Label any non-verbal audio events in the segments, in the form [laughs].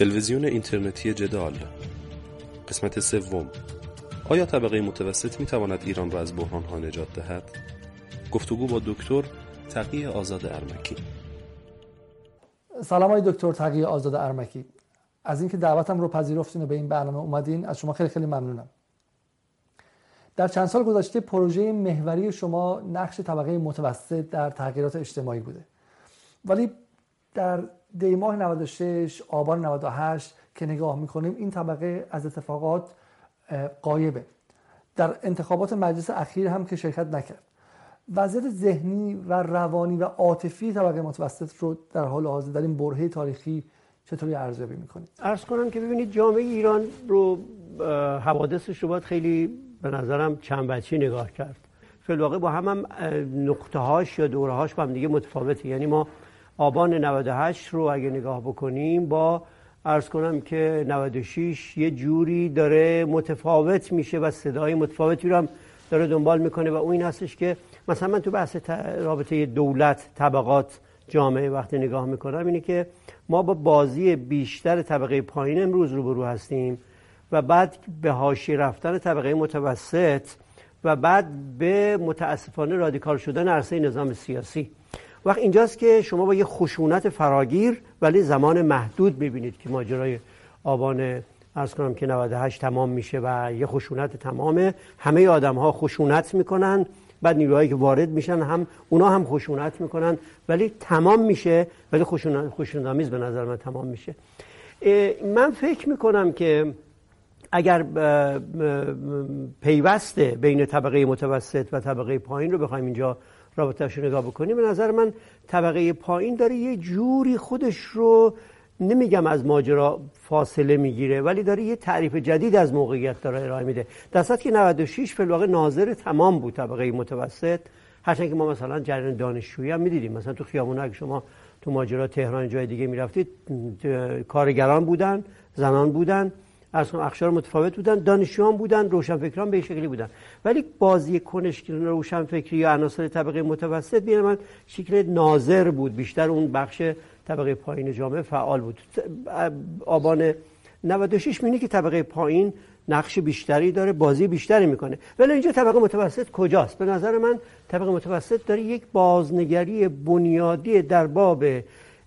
تلویزیون اینترنتی جدال. قسمت سوم. آیا طبقه متوسط می تواند ایران را از بحران ها نجات دهد؟ گفتگو با دکتر تقی آزاد ارمکی. سلام های دکتر تقی آزاد ارمکی. از اینکه دعوتم رو پذیرفتین و به این برنامه اومدین از شما خیلی خیلی ممنونم. در چند سال گذشته پروژه محوری شما نقش طبقه متوسط در تغییرات اجتماعی بوده. ولی در دی ماه 96 آبان 98 که نگاه می‌کنیم این طبقه از اتفاقات قایبه. در انتخابات مجلس اخیر هم که شرکت نکرد. وضعیت ذهنی و روانی و عاطفی طبقه متوسط رو در حال حاضر در این برهه تاریخی چطوری ارزیابی می‌کنید؟ ارز کنم که ببینید جامعه ایران رو حوادثش رو باید خیلی به نظرم چند بچی نگاه کرد. فیلواقع با هم, هم نقطه هاش یا دوره هاش با هم دیگه متفاوته. یعنی ما آبان 98 رو اگه نگاه بکنیم با ارز کنم که 96 یه جوری داره متفاوت میشه و صدای متفاوتی رو هم داره دنبال می‌کنه و اون این هستش که مثلا من تو بحث رابطه دولت طبقات جامعه وقتی نگاه می‌کنم اینه که ما با بازی بیشتر طبقه پایین امروز روبرو هستیم و بعد به هاشی رفتن طبقه متوسط و بعد به متاسفانه رادیکال شدن عرصه نظام سیاسی. وقت اینجاست که شما با یه خشونت فراگیر ولی زمان محدود می‌بینید که ماجرای آبان ارز کنم که 98 تمام میشه و یه خشونت تمامه. همه آدم ها خشونت می‌کنن. بعد نیروهایی که وارد میشن هم اونا هم خشونت می‌کنن. ولی تمام میشه. ولی خشونت خشونت‌آمیز به نظر من تمام میشه. من فکر می‌کنم که اگر پیوسته بین طبقه متوسط و طبقه پایین رو بخوایم اینجا رابطهش رو نگاه بکنیم به نظر من طبقه پایین داره یه جوری خودش رو نمیگم از ماجرا فاصله می‌گیره ولی داره یه تعریف جدید از موقعیت داره ارائه میده. در که 96 فی واقع ناظر تمام بود طبقه متوسط. هرچند که ما مثلا جریان دانشجویی هم می‌دیدیم. مثلا تو خیابون اگه شما تو ماجرا تهران جای دیگه می‌رفتید کارگران بودن زنان بودن. از اخشار متفاوت بودن دانشجویان بودن روشنفکران به شکلی بودن. ولی بازی کنشگران روشنفکری یا عناصر طبقه متوسط بین من شکل ناظر بود. بیشتر اون بخش طبقه پایین جامعه فعال بود. آبان 96 مینی که طبقه پایین نقش بیشتری داره بازی بیشتری می‌کنه. ولی اینجا طبقه متوسط کجاست؟ به نظر من طبقه متوسط داره یک بازنگری بنیادی در باب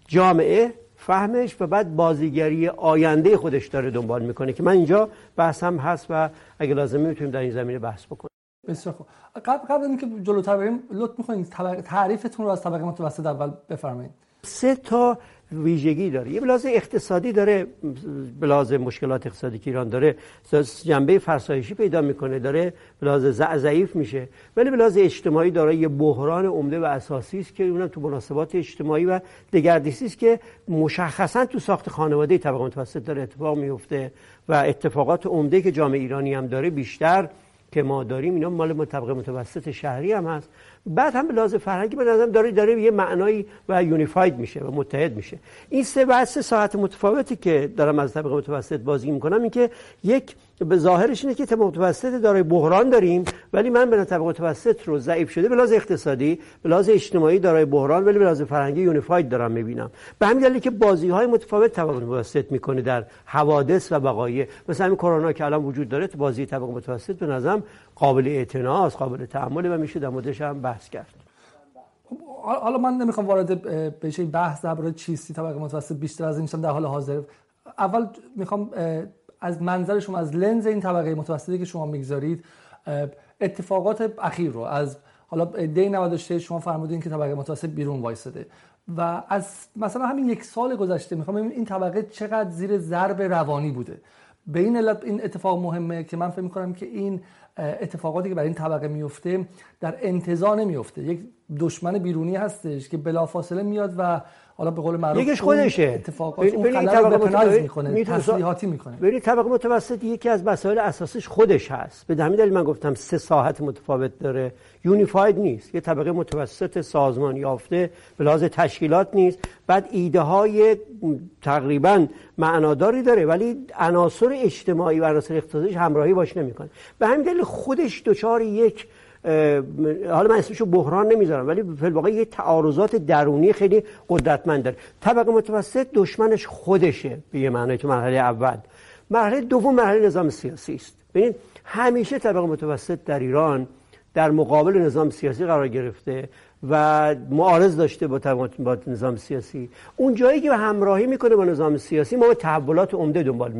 جامعه فهمش و بعد بازیگری آینده خودش داره دنبال می‌کنه که من اینجا بحث هم هست و اگه لازمه می‌تونیم در این زمینه بحث بکنیم. بسیار خوب. قبل قبل اینکه جلوتر بریم لطف می‌کنید تعریفتون رو از طبقه متوسط اول بفرمایید. سه تا ویژگی داره. یه بلاز اقتصادی داره بلاز مشکلات اقتصادی که ایران داره جنبه فرسایشی پیدا می‌کنه داره بلاز ضعیف میشه. ولی بلاز اجتماعی داره یه بحران عمده و اساسی است که اونم تو مناسبات اجتماعی و دگردیسی است که مشخصا تو ساخت خانواده طبقه متوسط داره اتفاق میفته و اتفاقات عمده که جامعه ایرانی هم داره بیشتر که ما داریم اینا مال طبقه متوسط شهری هم هست. بعد هم لحاظ فرهنگی به نظرم داره داره یه معنایی و یونیفاید میشه و متحد میشه. این سه سه ساعت متفاوتی که دارم از طبقه متوسط بازی می‌کنم این که یک به ظاهرش اینه که طبقه متوسط داره بحران داریم ولی من به طبقه متوسط رو ضعیف شده به اقتصادی به اجتماعی دارای بحران ولی به لحاظ فرهنگی یونیفاید دارم می‌بینم. به همین دلیل که بازی های متفاوت طبقه متوسط می‌کنه در حوادث و وقایع مثلا همین کرونا که الان وجود داره بازی طبقه متوسط به نظرم قابل اعتنا قابل تحمل و میشه در موردش هم بحث کرد. حالا من نمی‌خوام وارد بشه بحث درباره چیستی طبقه متوسط بیشتر از این در حال حاضر. اول می‌خوام از منظر شما از لنز این طبقه متوسطی که شما می‌گذارید اتفاقات اخیر رو از حالا دی 96 شما فرمودین که طبقه متوسط بیرون وایساده و از مثلا همین یک سال گذشته می‌خوام این طبقه چقدر زیر ضرب روانی بوده. به این علت این اتفاق مهمه که من فکر می‌کنم که این اتفاقاتی که برای این طبقه میفته در انتظار نمیفته یک دشمن بیرونی هستش که بلافاصله میاد و حالا به قول معروف یکیش خودشه. اتفاقات اون طبقه متوسط می‌کنه تسلیحاتی می‌کنه. ببینید طبقه متوسط یکی از مسائل اساسش خودش هست. به همین دلیل من گفتم سه ساحت متفاوت داره. یونیفاید نیست. یه طبقه متوسط سازمان یافته به لحاظ تشکیلات نیست. بعد ایده های تقریبا معناداری داره ولی عناصر اجتماعی و عناصر اقتصادیش همراهی باش نمی‌کنه. به همین دلیل خودش دچار یک حالا من اسمشو بحران نمی‌ذارم ولی فی الواقع یه تعارضات درونی خیلی قدرتمند داره. طبقه متوسط دشمنش خودشه به یه معنی تو مرحله اول. مرحله دوم مرحله نظام سیاسی است. ببین همیشه طبقه متوسط در ایران در مقابل نظام سیاسی قرار گرفته. و معارض داشته با, با نظام سیاسی. اون جایی که همراهی می‌کنه با نظام سیاسی ما به تحولات عمده دنبال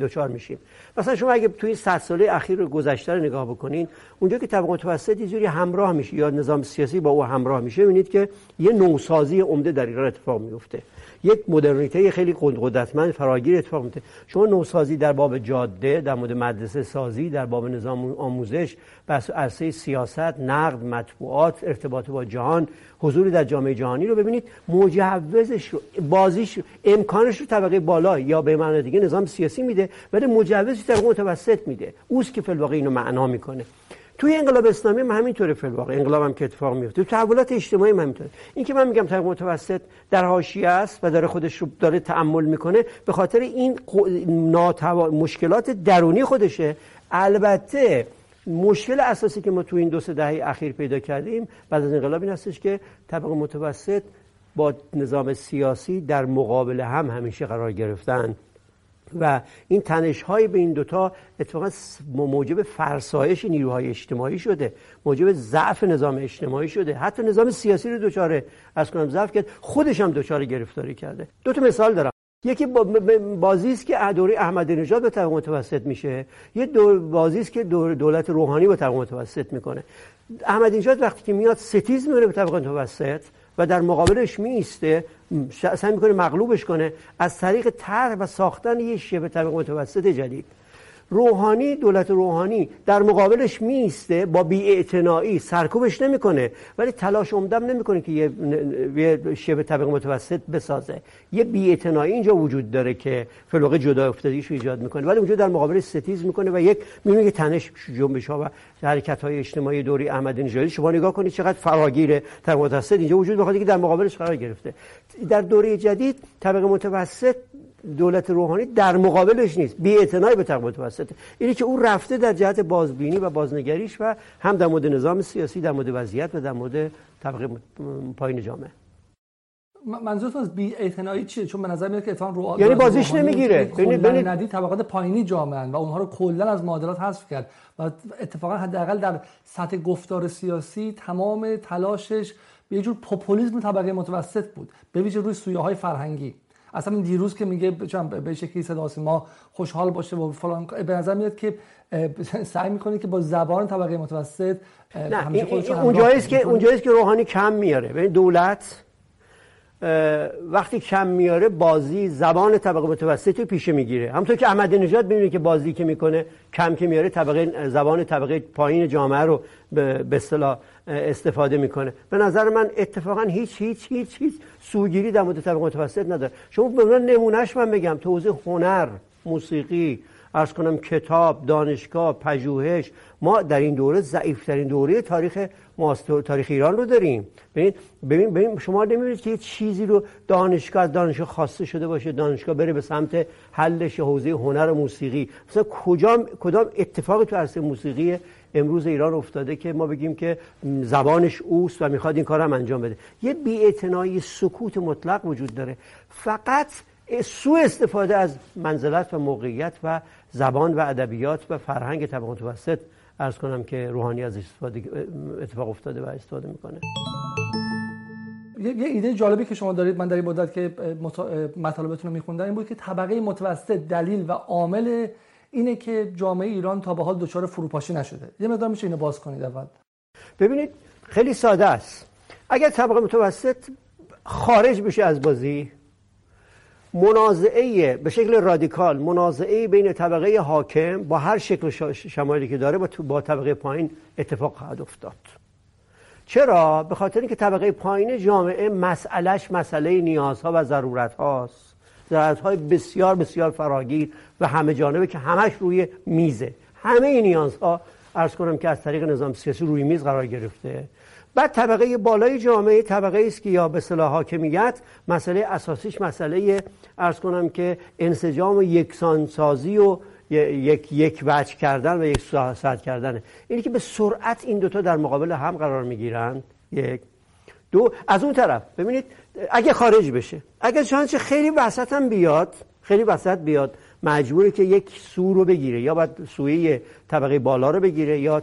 دچار میشیم. مثلا شما اگه توی صد ساله اخیر گذشته رو نگاه بکنین اونجا که طبقه متوسط جوری همراه میشه یا نظام سیاسی با او همراه میشه ببینید که یه نوسازی عمده در ایران اتفاق میفته یک مدرنیته خیلی قدرتمند فراگیر اتفاق میفته. شما نوسازی در باب جاده در مورد مدرسه سازی در باب نظام آموزش بس عرصه سیاست نقد مطبوعات ارتباط با جهان حضوری در جامعه جهانی رو ببینید مجوزش رو بازیش امکانش رو طبقه بالا یا به معنی دیگه نظام سیاسی میده ولی مجوزش طبقه متوسط میده. اوست که فی اینو معنا می‌کنه. توی انقلاب اسلامی هم همینطوره فی الواقع انقلاب هم که اتفاق میفته. تحولات اجتماعی هم همینطوره. این که من میگم طبقه متوسط در حاشیه است و داره خودش رو داره تعمل می‌کنه به خاطر این ناتوا... مشکلات درونی خودشه. البته مشکل اساسی که ما تو این دو سه دهه اخیر پیدا کردیم بعد از انقلاب این هستش که طبقه متوسط با نظام سیاسی در مقابل هم همیشه قرار گرفتن. و این تنش های به این دوتا اتفاقا موجب فرسایش نیروهای اجتماعی شده موجب ضعف نظام اجتماعی شده. حتی نظام سیاسی رو دوچاره از کنم ضعف کرد خودش هم دوچاره گرفتاری کرده. دو تا مثال دارم. یکی بازی است که دوره احمدی نژاد به طبقه متوسط میشه. یه بازی است که دولت روحانی به طبقه متوسط می‌کنه. احمدی نژاد وقتی که میاد ستیز می‌کنه به طبقه متوسط. و در مقابلش میسته سعی می‌کنه مغلوبش کنه. از طریق طرح و ساختن یه شبه طبقه متوسط جدید. روحانی دولت روحانی در مقابلش میسته با بیاعتنایی سرکوبش نمی‌کنه. ولی تلاش عمدم نمی‌کنه که یه, یه شبه طبقه متوسط بسازه. یه بیاعتنایی اینجا وجود داره که فلوقه جدا افتادیش ایجاد می‌کنه. ولی اونجا در مقابلش ستیز می‌کنه و یک می‌بینه که تنش جنبش ها و حرکت های اجتماعی دوری احمدی نژادی. شما نگاه کنید چقدر فراگیره طبقه متوسط اینجا وجود بخاطر که در مقابلش قرار گرفته. در دوره جدید طبقه متوسط دولت روحانی در مقابلش نیست. بی به طبقه متوسطه اینی که او رفته در جهت بازبینی و بازنگریش و هم در مورد نظام سیاسی در مورد وضعیت و در مورد طبقه پایین جامعه. منظورتون از بی اعتنایی چیه؟ چون به نظر میاد که اتفاقا رو یعنی بازیش نمی‌گیره. ببینید ندی طبقات پایینی جامعه و اونها رو کلا از معادلات حذف کرد و اتفاقا حداقل در سطح گفتار سیاسی تمام تلاشش به یه جور پوپولیسم طبقه متوسط بود به ویژه روی سویه های فرهنگی. اصلا این دیروز که میگه به شکلی صدا ما خوشحال باشه و فلان به نظر میاد که [laughs] سعی می‌کنه که با زبان طبقه متوسط نه اونجاییست که اونجاییست که روحانی کم میاره. ببین دولت وقتی کم میاره بازی زبان طبقه متوسط رو پیشه می‌گیره. همونطور که احمدی نژاد ببینید که بازی که می‌کنه کم که میاره طبقه زبان طبقه پایین جامعه رو به اصطلاح استفاده می‌کنه. به نظر من اتفاقا هیچ هیچ هیچ هیچ سوگیری در مورد طبقه متوسط نداره. شما به من نمونهش من بگم. توضیح هنر موسیقی ارز کنم کتاب دانشگاه پژوهش ما در این دوره ضعیفترین دوره تاریخ تاریخ ایران رو داریم. ببین ببین ببین شما نمی‌بینید که چیزی رو دانشگاه از دانشگاه خواسته شده باشه دانشگاه بره به سمت حلش حوزه هنر و موسیقی. مثلا کجا کدام اتفاقی تو عرصه موسیقی امروز ایران افتاده که ما بگیم که زبانش اوست و می‌خواد این کار هم انجام بده. یه بی‌اعتنایی سکوت مطلق وجود داره. فقط سوء استفاده از منزلت و موقعیت و زبان و ادبیات و فرهنگ طبقه متوسط ارز کنم که روحانی از استفاده اتفاق افتاده و استفاده می‌کنه. یه ایده جالبی که شما دارید من در این مدت که مطالبتون رو میخوندم این بود که طبقه متوسط دلیل و عامل اینه که جامعه ایران تا به حال دچار فروپاشی نشده. یه مقدار میشه اینو باز کنید اول. ببینید خیلی ساده است. اگر طبقه متوسط خارج بشه از بازی منازعه به شکل رادیکال منازعه بین طبقه حاکم با هر شکل شمایلی که داره با, طبقه پایین اتفاق خواهد افتاد. چرا؟ به خاطر اینکه طبقه پایین جامعه مسئلهش مسئله نیازها و ضرورت هاست ضرورت های بسیار بسیار فراگیر و همه جانبه که همش روی میزه. همه این نیازها ارز کنم که از طریق نظام سیاسی روی میز قرار گرفته. بعد طبقه بالای جامعه طبقه است که یا به صلاح حاکمیت مسئله اساسیش مسئله ارز کنم که انسجام و یکسانسازی و یک یک وجه کردن و یک ساعت کردنه اینی که به سرعت این دوتا در مقابل هم قرار می‌گیرند. یک. دو. از اون طرف ببینید اگه خارج بشه. اگه چانچه خیلی وسط هم بیاد خیلی وسط بیاد مجبوره که یک سو رو بگیره. یا باید سوی طبقه بالا رو بگیره یا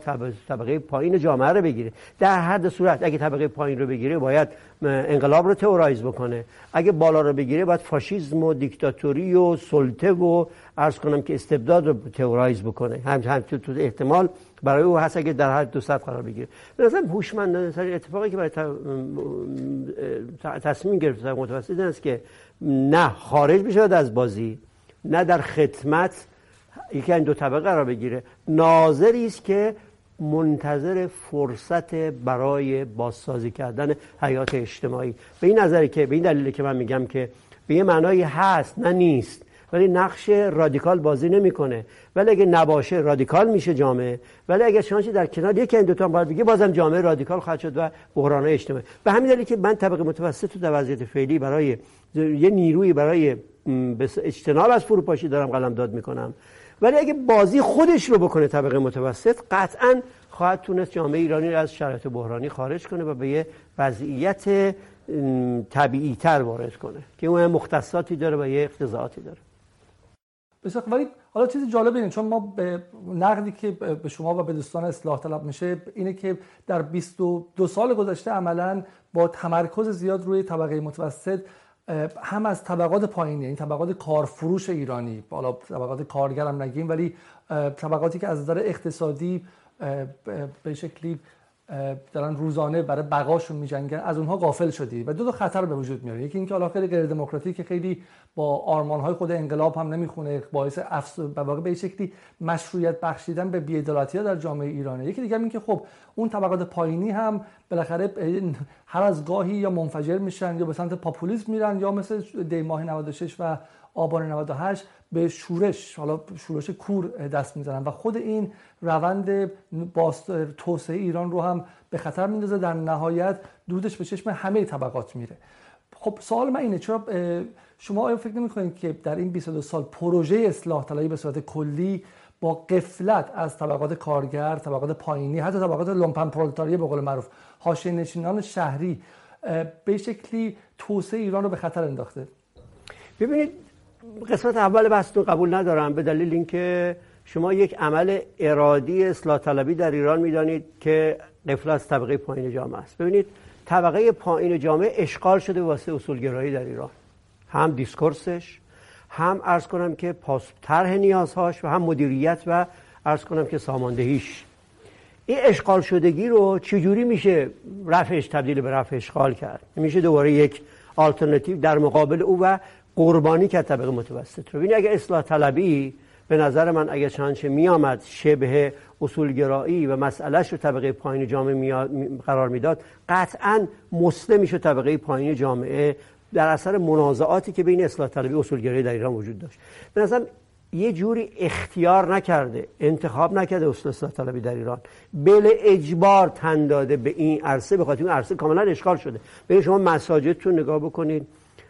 طبقه پایین جامعه رو بگیره. در هر صورت اگه طبقه پایین رو بگیره باید انقلاب رو تئورایز بکنه. اگه بالا رو بگیره باید فاشیسم و دیکتاتوری و سلطه و عرض کنم که استبداد رو تئورایز بکنه. هم هم تو احتمال برای او هست اگه در دو سطح قرار بگیره. به نظرم هوشمندانه اتفاقی که برای تصمیم گرفت متوسط است که نه خارج بشه از بازی نه در خدمت یکی این دو طبقه قرار بگیره. ناظری است که منتظر فرصت برای بازسازی کردن حیات اجتماعی. به این نظری که به این دلیلی که من میگم که به یه معنایی هست نه نیست. ولی نقش رادیکال بازی نمی‌کنه. ولی اگه نباشه رادیکال میشه جامعه. ولی اگه شانسی در کنار یکی این دو تا باید بگه بازم جامعه رادیکال خواهد شد و بحران اجتماعی. به همین دلیل که من طبقه متوسط تو در وضعیت فعلی برای یه نیروی برای اجتناب از فروپاشی دارم قلم داد می‌کنم. ولی اگه بازی خودش رو بکنه طبقه متوسط قطعا خواهد تونست جامعه ایرانی رو از شرایط بحرانی خارج کنه و به یه وضعیت طبیعی تر وارد کنه که اون مختصاتی داره و یه اقتضاعاتی داره. بسیار ولی حالا چیز جالب اینه چون ما به نقدی که به شما و به دوستان اصلاح طلب میشه اینه که در 22 سال گذشته عملا با تمرکز زیاد روی طبقه متوسط هم از طبقات پایینی یعنی طبقات کارفروش ایرانی حالا طبقات کارگرم نگیم ولی طبقاتی که از نظر اقتصادی به شکلی دارن روزانه برای بقاشون میجنگن. از اونها غافل شدی و دو تا خطر به وجود میاره. یکی اینکه حالا خیلی غیر دموکراتیک خیلی با آرمان های خود انقلاب هم نمی‌خونه باعث افس به واقع به شکلی مشروعیت بخشیدن به بی‌عدالتی ها در جامعه ایرانه. یکی دیگه اینکه خب اون طبقات پایینی هم بالاخره هر از گاهی یا منفجر میشن یا به سمت پاپولیسم میرن یا مثل دی ماه 96 و آبان 98 به شورش حالا شورش کور دست می‌زنن و خود این روند توسعه ایران رو هم به خطر میندازه. در نهایت دودش به چشم همه طبقات میره. خب سوال من اینه چرا شما آیا فکر نمی که در این 22 سال پروژه اصلاح طلبی به صورت کلی با غفلت از طبقات کارگر، طبقات پایینی، حتی طبقات لومپن پرولتاری به قول معروف، حاشیه نشینان شهری به شکلی توسعه ایران رو به خطر انداخته؟ ببینید قسمت اول بحثتون قبول ندارم به دلیل اینکه شما یک عمل ارادی اصلاح طلبی در ایران می‌دانید که قفل از طبقه پایین جامعه است. ببینید طبقه پایین جامعه اشغال شده واسه اصولگرایی در ایران. هم دیسکورسش هم ارز کنم که پاس طرح نیازهاش و هم مدیریت و ارز کنم که ساماندهیش. این اشغال شدگی رو چجوری میشه رفعش تبدیل به رفع اشغال کرد؟ میشه دوباره یک آلترناتیو در مقابل او و قربانی که طبقه متوسط رو. ببینید اگه اصلاح طلبی به نظر من اگه چنانچه می آمد شبه اصولگرایی و مسئلهش رو طبقه پایین جامعه قرار می‌داد قطعا مسلم می‌شد طبقه پایین جامعه در اثر منازعاتی که بین اصلاح طلبی و اصولگرایی در ایران وجود داشت. به نظرم یه جوری اختیار نکرده انتخاب نکرده اصلاح طلبی در ایران. بل اجبار تن داده به این عرصه به خاطر این عرصه کاملا اشغال شده. به شما مساجدتون نگاه بکنید.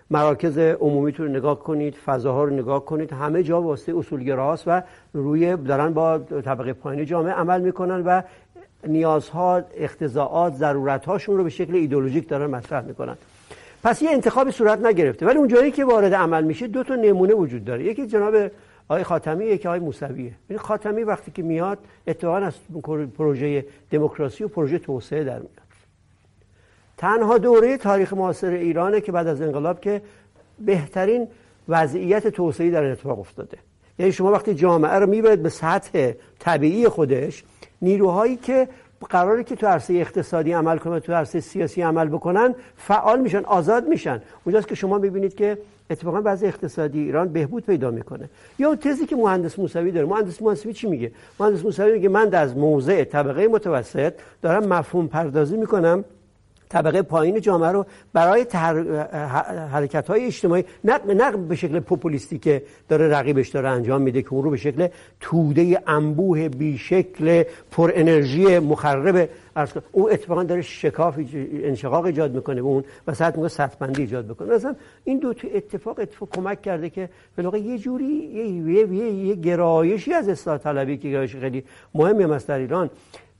مراکز عمومیتون رو نگاه کنید فضاها رو نگاه کنید همه جا واسطه اصولگراست و روی دارن با طبقه پایین جامعه عمل می‌کنن و نیازها اختزاعات ضرورتهاشون رو به شکل ایدولوژیک دارن مطرح می‌کنن. پس یه انتخابی صورت نگرفته. ولی اونجایی که وارد عمل میشه دو تا نمونه وجود داره. یکی جناب آقای خاتمی یکی آقای موسویه. این خاتمی وقتی که میاد اتفاقا از پروژه دموکراسی و پروژه توسعه در میاد. تنها دوره تاریخ معاصر ایرانه که بعد از انقلاب که بهترین وضعیت توسعه در اتفاق افتاده. یعنی شما وقتی جامعه رو می‌برید به سطح طبیعی خودش نیروهایی که قراره که تو عرصه اقتصادی عمل کنن تو عرصه سیاسی عمل بکنن فعال میشن آزاد میشن. اونجاست که شما می‌بینید که اتفاقا بعضی اقتصادی ایران بهبود پیدا می‌کنه. یا اون تزی که مهندس موسوی داره. مهندس موسوی چی میگه؟ مهندس موسوی میگه من از موضع طبقه متوسط دارم مفهوم پردازی می‌کنم. طبقه پایین جامعه رو برای حرکت های اجتماعی نه, نه به شکل پوپولیستی که داره رقیبش داره انجام میده که اون رو به شکل توده انبوه بیشکل پر انرژی مخرب اون اتفاقا داره شکاف انشقاق ایجاد می‌کنه به اون و ساعت میگه سطبندی ایجاد بکنه مثلا این دو اتفاق اتفاق کمک کرده که به یه جوری یه, یه،, یه،, یه گرایشی از اصلاح طلبی که گرایش خیلی مهمی هم در ایران.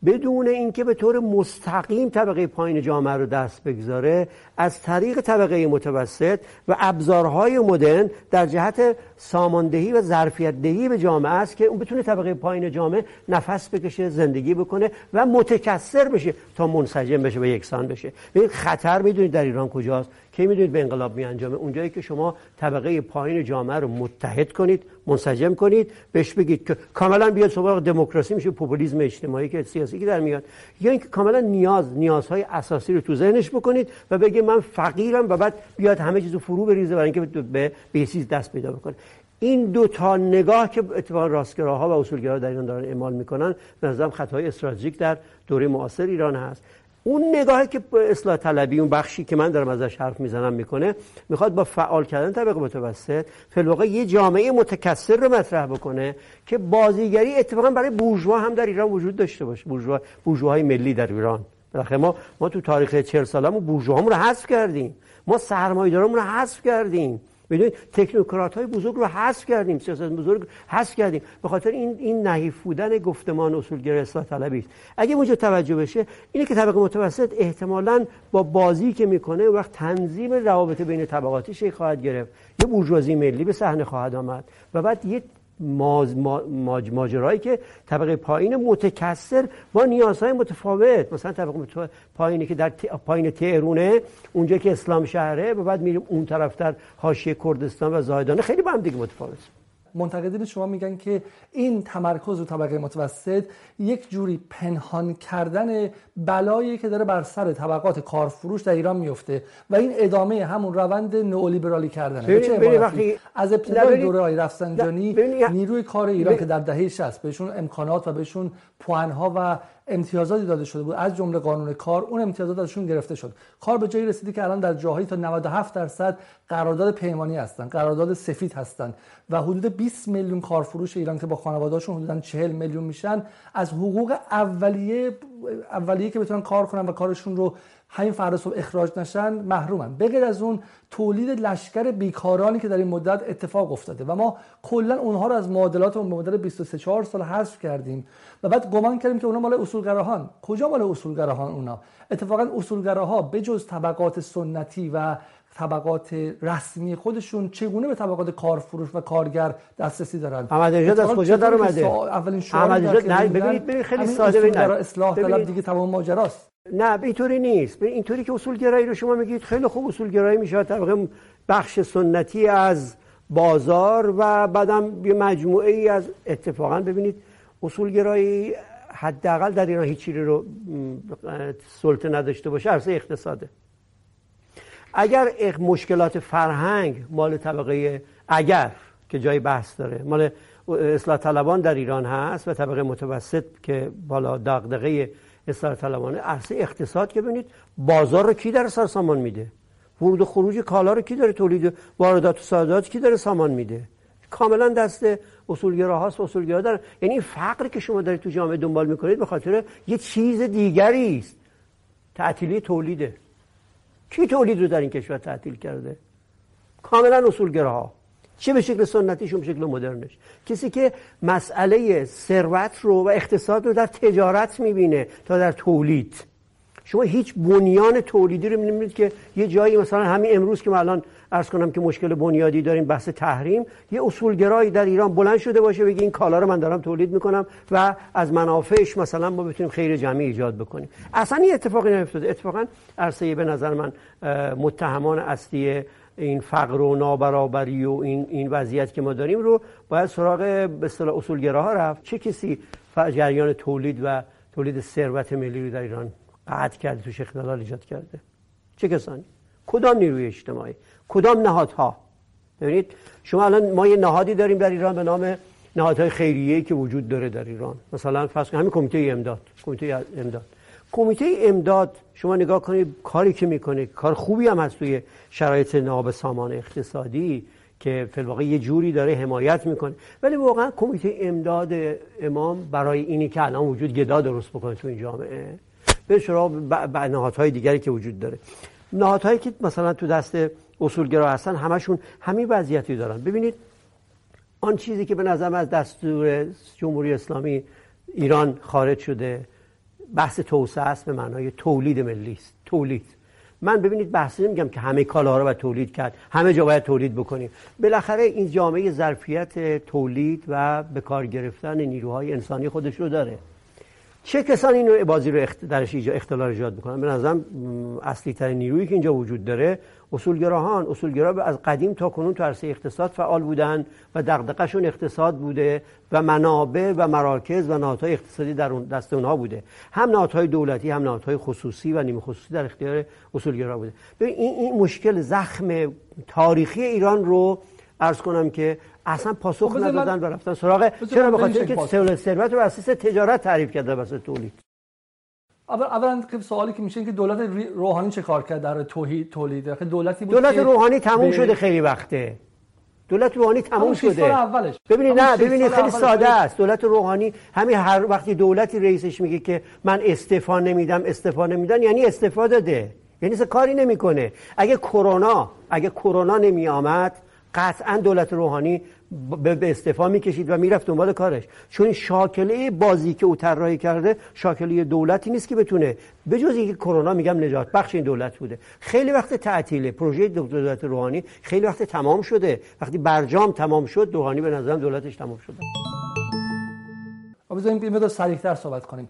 بدون اینکه به طور مستقیم طبقه پایین جامعه رو دست بگذاره از طریق طبقه متوسط و ابزارهای مدرن در جهت ساماندهی و ظرفیت دهی به جامعه است که اون بتونه طبقه پایین جامعه نفس بکشه زندگی بکنه و متکثر بشه تا منسجم بشه و یکسان بشه. ببین خطر می‌دونید در ایران کجاست. کی می‌دونید به انقلاب می انجامه اونجایی که شما طبقه پایین جامعه رو متحد کنید منسجم کنید بهش بگید که کاملا بیاد سراغ دموکراسی میشه پوپولیسم اجتماعی که سیاسی که در میاد. یا اینکه کاملا نیاز نیازهای اساسی رو تو ذهنش بکنید و بگه من فقیرم و بعد بیاد همه چیزو فرو بریزه برای اینکه به بیسیز دست پیدا بکنه. این دو تا نگاه که اتفاقا راستگراها و اصولگراها در ایران دارن اعمال می‌کنن به نظرم خطای استراتژیک در دوره معاصر ایران هست. اون نگاهی که اصلاح طلبی اون بخشی که من دارم ازش حرف می‌زنم می‌کنه می‌خواد با فعال کردن طبقه متوسط فلواقع یه جامعه متکثر رو مطرح بکنه که بازیگری اتفاقا برای بورژوا هم در ایران وجود داشته باشه. بورژوا بورژواهای ملی در ایران. بالاخره ما ما تو تاریخ 40 سالمون بورژوامون رو حذف کردیم. ما سرمایه‌دارمون رو حذف کردیم. ببینید تکنوکرات های بزرگ رو حذف کردیم سیاست بزرگ حذف کردیم. به خاطر این این نحیف بودن گفتمان اصولگرا اصلاح طلبی است. اگه اونجا توجه بشه اینه که طبقه متوسط احتمالاً با بازی که می‌کنه وقت تنظیم روابط بین طبقاتی شی خواهد گرفت. یه بورژوازی ملی به صحنه خواهد آمد و بعد یه ماج ماجرایی که طبقه پایین متکثر با نیازهای متفاوت. مثلا طبقه پایینی که در پایین تهرونه اونجا که اسلام شهره و بعد میریم اون طرفتر حاشیه کردستان و زاهدانه. خیلی با هم دیگه متفاوت. منتقدین شما میگن که این تمرکز و طبقه متوسط یک جوری پنهان کردن بلایی که داره بر سر طبقات کارفروش در ایران میفته و این ادامه همون روند نئولیبرالی کردنه. از ابتدای دوره های رفسنجانی نیروی کار ایران که در دهه 60 بهشون امکانات و بهشون پوانها و امتیازاتی داده شده بود. از جمله قانون کار اون امتیازات ازشون گرفته شد. کار به جایی رسیدی که الان در جاهایی تا 97 درصد قرارداد پیمانی هستن قرارداد سفید هستن و حدود 20 میلیون کارفروش ایران که با خانواده‌هاشون حدودا 40 میلیون میشن از حقوق اولیه اولیه که بتونن کار کنن و کارشون رو همین فردا صبح اخراج نشن محرومن. بغیر از اون تولید لشکر بیکارانی که در این مدت اتفاق افتاده و ما کلا اونها رو از معادلات اون مدت 23 4 سال حذف کردیم. و بعد گمان کردیم که اونا مال اصولگراهان. کجا مال اصولگراهان اونا؟ اتفاقا اصولگراها بجز طبقات سنتی و طبقات رسمی خودشون چگونه به طبقات کارفروش و کارگر دسترسی دارن؟ احمد نژاد از کجا در اومده؟ اولین احمد نژاد نه ببینید ببینید خیلی ساده ببینید. اصلاح طلب دیگه تمام ماجراست. نه اینطوری نیست. به اینطوری که اصولگرایی رو شما میگید خیلی خوب اصولگرایی میشه. طبقه بخش سنتی از بازار و بعدم یه مجموعه ای از اتفاقا ببینید اصولگرایی حداقل در ایران هیچ چیزی رو سلطه نداشته باشه عرصه اقتصاده. اگر مشکلات فرهنگ مال طبقه اگر که جای بحث داره مال اصلاح طلبان در ایران هست و طبقه متوسط که بالا دغدغه اصلاح طلبانه عرصه اقتصاد که ببینید بازار رو کی در سر سامان میده؟ ورود و خروج کالا رو کی داره؟ تولید واردات و صادرات کی داره سامان میده؟ کاملا دست اصولگراهاست و اصولگرا دارن. یعنی این فقری که شما دارید تو جامعه دنبال می‌کنید به خاطر یه چیز دیگری است. تعطیلی تولیده. کی تولید رو در این کشور تعطیل کرده؟ کاملا اصولگراها چه به شکل سنتیشون به شکل مدرنش. کسی که مسئله ثروت رو و اقتصاد رو در تجارت می‌بینه تا در تولید. شما هیچ بنیان تولیدی رو می‌بینید که یه جایی مثلا همین امروز که ما الان ارز کنم که مشکل بنیادی داریم بحث تحریم یه اصولگرایی در ایران بلند شده باشه بگه این کالا رو من دارم تولید می‌کنم و از منافعش مثلا ما بتونیم خیر جمعی ایجاد بکنیم. اصلا این اتفاقی نیفتاده. اتفاقا عرصه به نظر من متهمان اصلی این فقر و نابرابری و این این وضعیت که ما داریم رو باید سراغ به اصطلاح اصولگراها رفت. چه کسی جریان تولید و تولید ثروت ملی رو در ایران قطع کرده توش اختلال ایجاد کرده. چه کسانی؟ کدام نیروی اجتماعی؟ کدام نهادها؟ ببینید شما الان ما یه نهادی داریم در ایران به نام نهادهای خیریه که وجود داره در ایران. مثلا فرض همین کمیته امداد کمیته امداد. کمیته امداد شما نگاه کنید کاری که می‌کنه کار خوبی هم هست توی شرایط ناب سامان اقتصادی که فلواقع یه جوری داره حمایت می‌کنه. ولی واقعا کمیته امداد امام برای اینی که الان وجود گدا درست بکنه تو این جامعه به شما نهادهای دیگری که وجود داره. نهادهایی که مثلا تو دست اصولگرا هستن همشون همین وضعیتی دارن. ببینید آن چیزی که به نظرم از دستور جمهوری اسلامی ایران خارج شده بحث توسعه است به معنای تولید ملی است. تولید. من ببینید بحثی نمیگم که همه کالاها رو باید تولید کرد همه جا باید تولید بکنیم. بالاخره این جامعه ظرفیت تولید و به کار گرفتن نیروهای انسانی خودش رو داره. چه کسانی این بازی رو درش اختلال ایجاد می‌کنن؟ به نظرم اصلی ترین نیرویی که اینجا وجود داره اصولگراهان. اصولگرا از قدیم تا کنون تو عرصه اقتصاد فعال بودن و دغدغه‌شون اقتصاد بوده و منابع و مراکز و نهادهای اقتصادی در دست اونها بوده. هم نهادهای دولتی هم نهادهای خصوصی و نیمه خصوصی در اختیار اصولگرا بوده. این این مشکل زخم تاریخی ایران رو عرض کنم که اصلا پاسخ خب ندادن و رفتن سراغ. چرا بخاطر اینکه ثروت رو اساس تجارت تعریف کرده واسه تولید؟ اول اولا که سوالی که میشه که دولت روحانی چه کار کرد در توحید تولید؟ دولتی بود دولت روحانی تموم شده خیلی وقته. دولت روحانی تموم شده. اولش. ببینید نه ببینید خیلی ساده است. دولت روحانی همین هر وقتی دولتی رئیسش میگه که من استعفا نمیدم استعفا نمیدن یعنی استعفا داده. یعنی کاری نمی‌کنه. اگه کرونا اگه کرونا نمی آمد قطعا دولت روحانی به استفا می‌کشید و می‌رفت دنبال کارش. چون شاکله بازی که او طراحی کرده شاکله دولتی نیست که بتونه. به جز اینکه کرونا میگم نجات. بخش این دولت بوده. خیلی وقت تعطیله. پروژه دولت روحانی خیلی وقت تمام شده. وقتی برجام تمام شد روحانی به نظرم دولتش تمام شده. بذاریم این مقدار صحبت کنیم.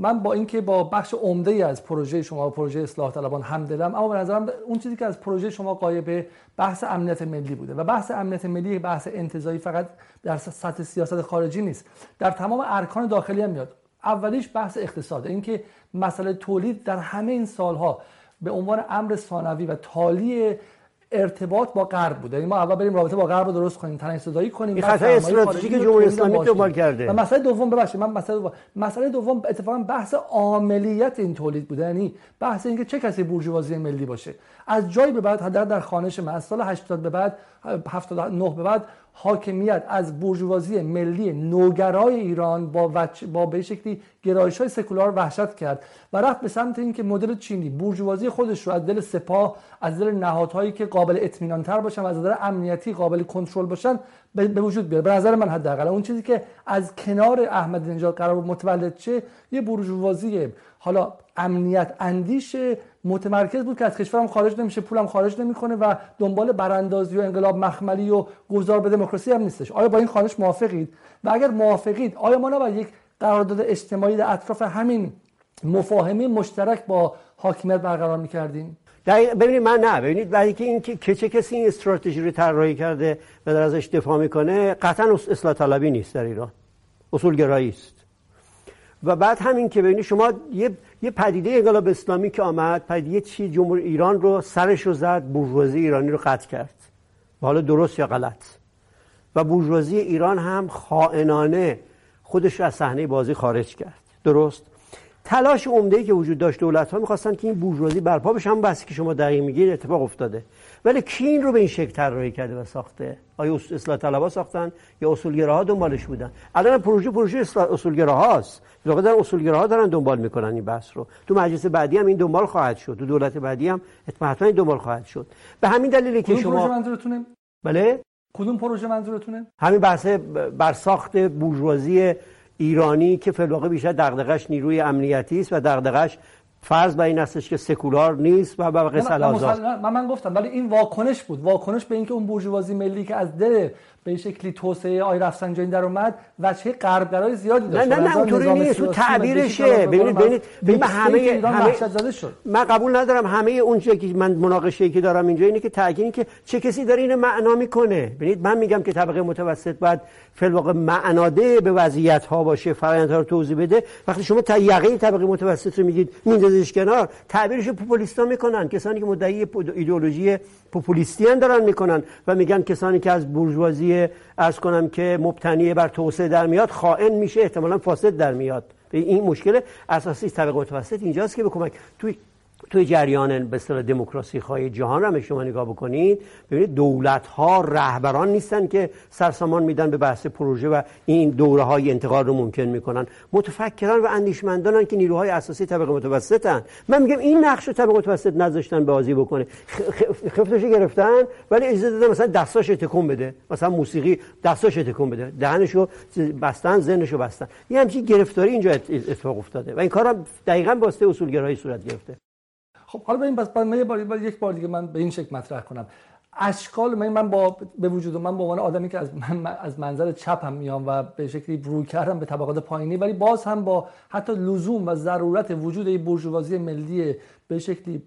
من با اینکه با بخش عمده ای از پروژه شما و پروژه اصلاح طلبان همدلم اما به نظرم اون چیزی که از پروژه شما قایبه بحث امنیت ملی بوده و بحث امنیت ملی بحث انتظایی فقط در سطح سیاست خارجی نیست در تمام ارکان داخلی هم میاد. اولیش بحث اقتصاده اینکه مسئله تولید در همه این سالها به عنوان امر ثانوی و تالی ارتباط با غرب بوده یعنی ما اول بریم رابطه با غرب رو درست کنیم تنش صدایی کنیم این خطای استراتژیک جمهوری اسلامی دنبال کرده. و مسئله دوم ببخشید من مسئله دوم مسئله دوم اتفاقا بحث عاملیت این تولید بوده یعنی بحث اینکه چه کسی بورژوازی ملی باشه. از جایی به بعد حداقل در خانش من از سال 80 به بعد 79 به بعد حاکمیت از بورژوازی ملی نوگرای ایران با وچ... با به شکلی گرایش های سکولار وحشت کرد و رفت به سمت اینکه مدل چینی بورژوازی خودش رو از دل سپاه از دل نهادهایی که قابل اطمینان تر باشن و از نظر امنیتی قابل کنترل باشن به وجود بیاره. به نظر من حداقل اون چیزی که از کنار احمدی نژاد قرار متولد چه یه بورژوازی حالا امنیت اندیش متمرکز بود که از کشورم خارج نمیشه پولم خارج نمی‌کنه و دنبال براندازی و انقلاب مخملی و گذار به دموکراسی هم نیستش. آیا با این خانش موافقید؟ و اگر موافقید آیا ما نباید یک قرارداد اجتماعی در اطراف همین مفاهمه مشترک با حاکمیت برقرار می‌کردیم؟ ببینید من نه. ببینید برای اینکه این که چه کسی این استراتژی رو طراحی کرده و در ازش دفاع می‌کنه قطعا اصلاح طلبی نیست در ایران. اصول گرایی است. و بعد همین که ببینید شما یه یه پدیده انقلاب اسلامی که آمد پدیده چی جمهوری ایران رو سرش رو زد بورژوازی ایرانی رو قطع کرد. و حالا درست یا غلط. و بورژوازی ایران هم خائنانه خودش رو از صحنه بازی خارج کرد. درست؟ تلاش عمده که وجود داشت دولت ها می‌خواستن که این بورژوازی برپا بشه هم بحثی که شما دقیق میگید اتفاق افتاده. ولی کی این رو به این شکل طراحی کرده و ساخته. آیا اصلاح طلبا ساختن یا اصولگراها دنبالش بودن؟ الان پروژه پروژه اصولگراهاست. واقعا در اصولگراها دارن دنبال می‌کنن این بحث رو. تو مجلس بعدی هم این دنبال خواهد شد. تو دولت بعدی هم حتما این دنبال خواهد شد. به همین دلیلی که شما پروژه منظورتونه؟ بله؟ کدوم پروژه منظورتونه؟ همین بحث برساخت بورژوازی ایرانی که فلواقع بیشتر دغدغش نیروی امنیتی است و دغدغش فرض بر این هستش که سکولار نیست و به آزاد من, من گفتم ولی این واکنش بود. واکنش به اینکه اون بورژوازی ملی که از دل به شکلی توسعه آی رفسنجانی در اومد وجه غربگرای زیادی داشت. نه نه نه اونطوری نیست. اون تعبیرشه. ببینید ببینید ببینید همه همه زده شد. من قبول ندارم همه اون چیزی که من مناقشه که دارم اینجا اینه که تاکید که چه کسی داره اینو معنا می‌کنه. ببینید من میگم که طبقه متوسط باید فعل واقع معناده به وضعیت ها باشه فرآیندها رو توضیح بده. وقتی شما تا یقه طبقه متوسط رو میگید میندازیش کنار تعبیرش پوپولیستا می‌کنن. کسانی که مدعی ایدئولوژی پوپولیستی دارن می‌کنن و میگن کسانی که از بورژوازی ارز کنم که مبتنی بر توسعه در میاد خائن میشه احتمالا فاسد در میاد. این مشکل اساسی طبقه متوسط اینجاست که به کمک توی توی جریان به اصطلاح دموکراسی خواهی جهان رو شما نگاه بکنید ببینید دولت ها رهبران نیستن که سرسامان میدن به بحث پروژه و این دوره های انتقال رو ممکن می‌کنن. متفکران و اندیشمندانن که نیروهای اساسی طبقه متوسطن. من میگم این نقش رو طبقه متوسط نذاشتن بازی بکنه. خفتش گرفتن ولی اجازه دادن مثلا دستاش تکون بده. مثلا موسیقی دستاش تکون بده. دهنشو بستن ذهنشو بستن. یه همچین گرفتاری اینجا اتفاق افتاده و این کارم دقیقا واسطه اصولگرایی صورت گرفته. خب حالا این بس من یه بار یک بار دیگه من به این شکل مطرح کنم. اشکال من من با به وجود من به عنوان آدمی که از من از منظر چپ هم میام و به شکلی برو کردم به طبقات پایینی ولی باز هم با حتی لزوم و ضرورت وجود این بورژوازی ملی به شکلی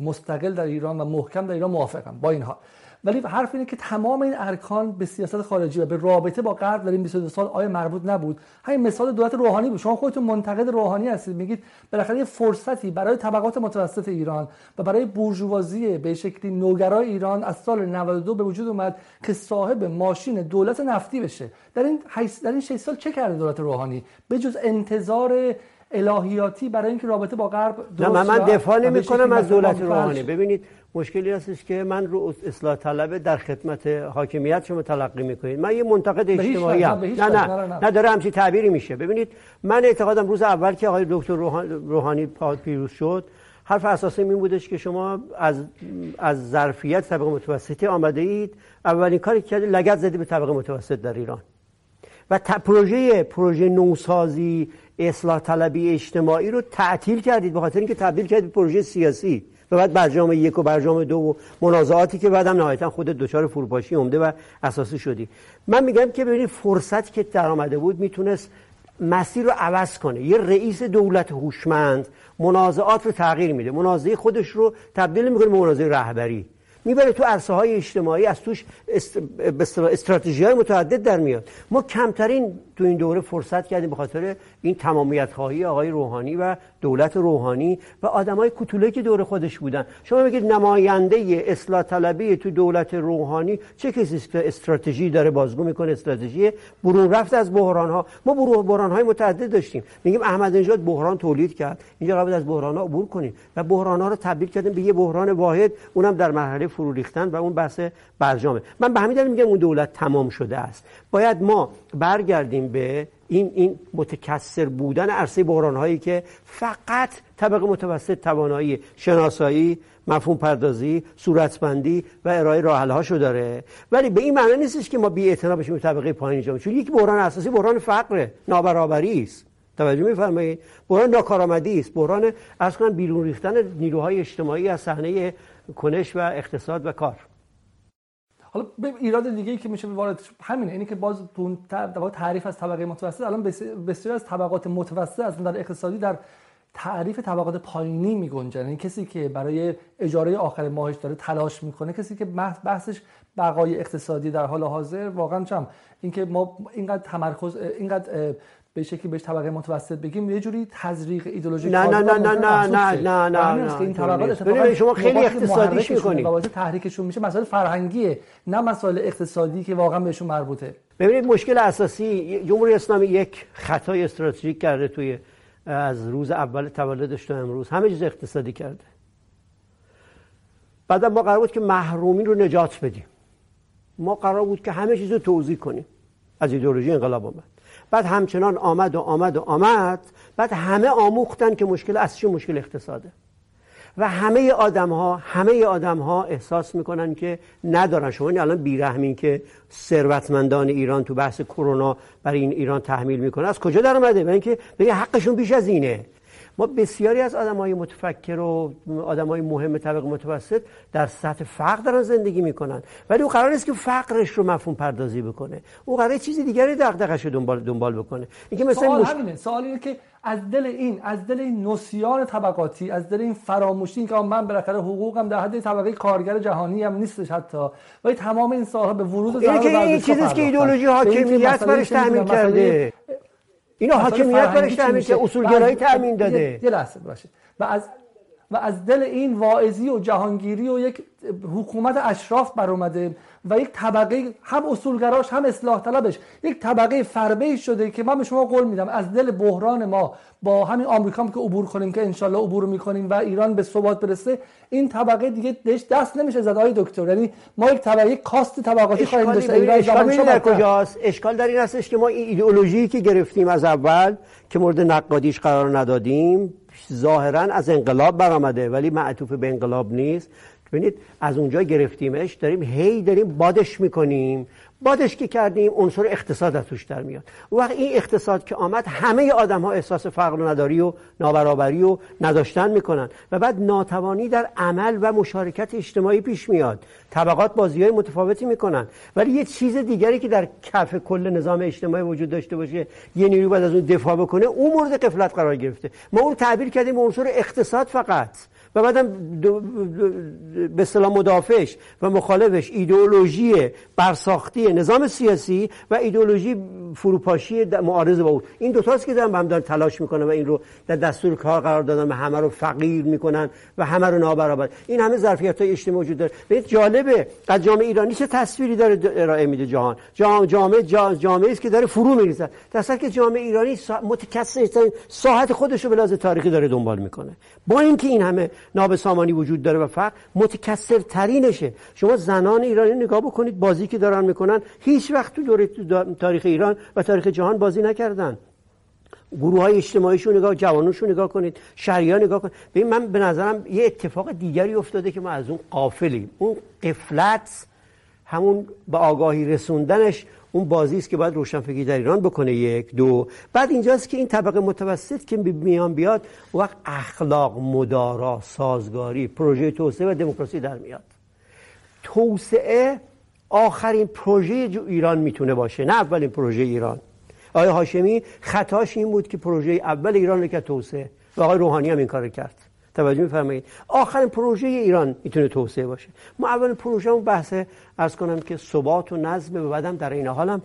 مستقل در ایران و محکم در ایران موافقم با این حال. ولی حرف اینه که تمام این ارکان به سیاست خارجی و به رابطه با غرب در این 22 سال آیا مربوط نبود؟ همین مثال دولت روحانی بود. شما خودتون منتقد روحانی هستید. میگید بالاخره یه فرصتی برای طبقات متوسط ایران و برای بورژوازی به شکلی نوگرای ایران از سال 92 به وجود اومد که صاحب ماشین دولت نفتی بشه. در این در این 6 سال چه کرده دولت روحانی؟ به جز انتظار الهیاتی برای اینکه رابطه با غرب نه من, من دفاع نمی کنم از دولت روحانی. ببینید مشکلی هستش که من رو اصلاح طلبه در خدمت حاکمیت شما تلقی می‌کنید. من یه منتقد اجتماعی هم. نه نه. نه, نه داره همچی تعبیری میشه. ببینید من اعتقادم روز اول که آقای دکتر روحانی پیروز شد حرف اساسی این بودش که شما از از ظرفیت طبقه متوسطی آمده اید اولین کاری که لگت زدی به طبقه متوسط در ایران. و پروژه پروژه نوسازی اصلاح طلبی اجتماعی رو تعطیل کردید به خاطر اینکه تبدیل کردید پروژه سیاسی. و بعد برجام یک و برجام دو و منازعاتی که بعدم نهایتا خود دچار فروپاشی اومده و اساسی شدی. من میگم که ببینید فرصت که در آمده بود می‌تونست مسیر رو عوض کنه. یه رئیس دولت هوشمند منازعات رو تغییر میده. منازعه خودش رو تبدیل می‌کنه به منازعه رهبری. می‌بره تو عرصه های اجتماعی از توش استراتژی های متعدد در میاد. ما کمترین تو این دوره فرصت کردیم به خاطر این تمامیت خواهی آقای روحانی و دولت روحانی و آدمای کوتوله که دور خودش بودن. شما بگید نماینده اصلاح طلبی تو دولت روحانی چه کسی که استراتژی داره بازگو می‌کنه استراتژی برون رفت از بحران ها ما بحران های متعدد داشتیم. میگیم احمد نژاد بحران تولید کرد. اینجا قبل از بحران ها عبور کنیم و بحران ها رو تبدیل کردیم به یه بحران واحد اونم در مرحله فرو ریختن و اون بحث برجامه. من به همین دلیل میگم اون دولت تمام شده است. باید ما برگردیم به این این متکثر بودن عرصه بحران هایی که فقط طبقه متوسط توانایی شناسایی مفهوم پردازی صورتبندی و ارائه راه هاشو داره. ولی به این معنی نیستش که ما بی اعتنا بشیم طبقه پایین جامعه. چون یک بحران اساسی بحران فقر نابرابری است. توجه میفرمایید؟ بحران ناکارآمدی است. بحران کنم بیرون ریختن نیروهای اجتماعی از صحنه کنش و اقتصاد و کار. حالا به ایراد دیگه ای که میشه وارد همینه. اینی که باز تو تعریف از طبقه متوسط الان بسیار از طبقات متوسط از در اقتصادی در تعریف طبقات پایینی می گنجن یعنی کسی که برای اجاره آخر ماهش داره تلاش می‌کنه کسی که بحثش بقای اقتصادی در حال حاضر واقعا چم؟ اینکه ما اینقدر تمرکز اینقدر به شکلی بهش طبقه متوسط بگیم یه جوری تزریق ایدئولوژیک نه نه نه نه نه نه نه نه نه این طبقات شما خیلی اقتصادیش می‌کنید. واسه تحریکشون میشه مسائل فرهنگیه نه مسائل اقتصادی که واقعا بهشون مربوطه. ببینید مشکل اساسی جمهوری اسلامی یک خطای استراتژیک کرده توی از روز اول تولدش تا امروز همه چیز اقتصادی کرده. بعد ما قرار بود که محرومین رو نجات بدیم. ما قرار بود که همه چیز رو توضیح کنیم. از ایدئولوژی انقلاب آمد. بعد همچنان آمد و آمد و آمد. بعد همه آموختن که مشکل اصلی مشکل اقتصاده. و همه آدم ها همه آدم ها احساس می‌کنن که ندارن. شما الان بیرحمین که ثروتمندان ایران تو بحث کرونا برای این ایران تحمیل می‌کنه از کجا در اومده برای اینکه بگه حقشون بیش از اینه. ما بسیاری از آدم های متفکر و آدم های مهم طبق متوسط در سطح فقر دارن زندگی می‌کنن. ولی او قرار نیست که فقرش رو مفهوم پردازی بکنه. او قرار چیزی دیگری دغدغش رو دنبال دنبال بکنه. اینکه مثلا سوال مش... همینه. سوال اینه که از دل این از دل این نسیان طبقاتی از دل این فراموشی که من بالاخره حقوقم در حد طبقه کارگر جهانی هم نیستش حتی. ولی تمام این صاحب ورود اینه که این چیزی که ایدئولوژی حاکمیت برش تامین کرده. اینا حاکمیت برش تامین که اصولگرایی تامین داده. یه لحظه باشه و از و از دل این واعظی و جهانگیری و یک حکومت اشراف بر اومده و یک طبقه هم اصولگراش هم اصلاح طلبش یک طبقه فربه شده که من به شما قول میدم از دل بحران ما با همین آمریکا که عبور کنیم که انشالله عبور می‌کنیم و ایران به ثبات برسه این طبقه دیگه دست نمیشه زد آقای دکتر. یعنی ما یک طبقه یک کاست طبقاتی خواهیم داشت اشکال در کجاست اشکال در این هستش که ما این ایدئولوژی که گرفتیم از اول که مورد نقادیش قرار ندادیم ظاهرا از انقلاب برآمده ولی معطوف به انقلاب نیست. ببینید از اونجا گرفتیمش داریم هی داریم بادش می‌کنیم. بادش که کردیم عنصر اقتصاد از توش در میاد. وقت این اقتصاد که آمد همه آدم ها احساس فقر و نداری و نابرابری و نداشتن می‌کنن. و بعد ناتوانی در عمل و مشارکت اجتماعی پیش میاد. طبقات بازی های متفاوتی می‌کنن. ولی یه چیز دیگری که در کف کل نظام اجتماعی وجود داشته باشه یه نیروی بعد از اون دفاع بکنه اون مورد قفلت قرار گرفته. ما اون تعبیر کردیم عنصر اقتصاد فقط. و بعدم به اصطلاح مدافعش و مخالفش ایدئولوژی برساختی نظام سیاسی و ایدئولوژی فروپاشی معارض با او این دو تاست که دارن با هم دارن تلاش می‌کنن و این رو در دستور کار قرار دادن و همه رو فقیر می‌کنن و همه رو نابرابر. این همه ظرفیت های اجتماعی وجود داره. ببینید جالبه از جامعه ایرانی چه تصویری داره ارائه میده جهان. جامعه جامعه است که داره فرو میریزه. در که جامعه ایرانی متکثر ساحت خودش رو به تاریخی داره دنبال می‌کنه. با اینکه این همه نابسامانی وجود داره و فقر متکثر ترینشه شما زنان ایرانی نگاه بکنید بازی که دارن می‌کنن هیچ وقت تو دوره تاریخ ایران و تاریخ جهان بازی نکردن. گروه های اجتماعیشون نگاه جوانوشون نگاه کنید شهریان نگاه کنید. ببین من به نظرم یه اتفاق دیگری افتاده که ما از اون قافلیم. اون قفلت همون به آگاهی رسوندنش اون بازی است که باید روشنفکری در ایران بکنه یک دو. بعد اینجاست که این طبقه متوسط که میان بیاد وقت اخلاق مدارا سازگاری پروژه توسعه و دموکراسی در میاد. توسعه آخرین پروژه ایران می‌تونه باشه نه اولین پروژه ایران. آقای هاشمی خطاش این بود که پروژه اول ایران رو که توسعه. و آقای روحانی هم این کار کرد. توجه میفرمایید. آخرین پروژه ایران می‌تونه توسعه باشه. ما اول پروژه اون بحث ارز کنم که ثبات و نظم و بعدم در این حال هم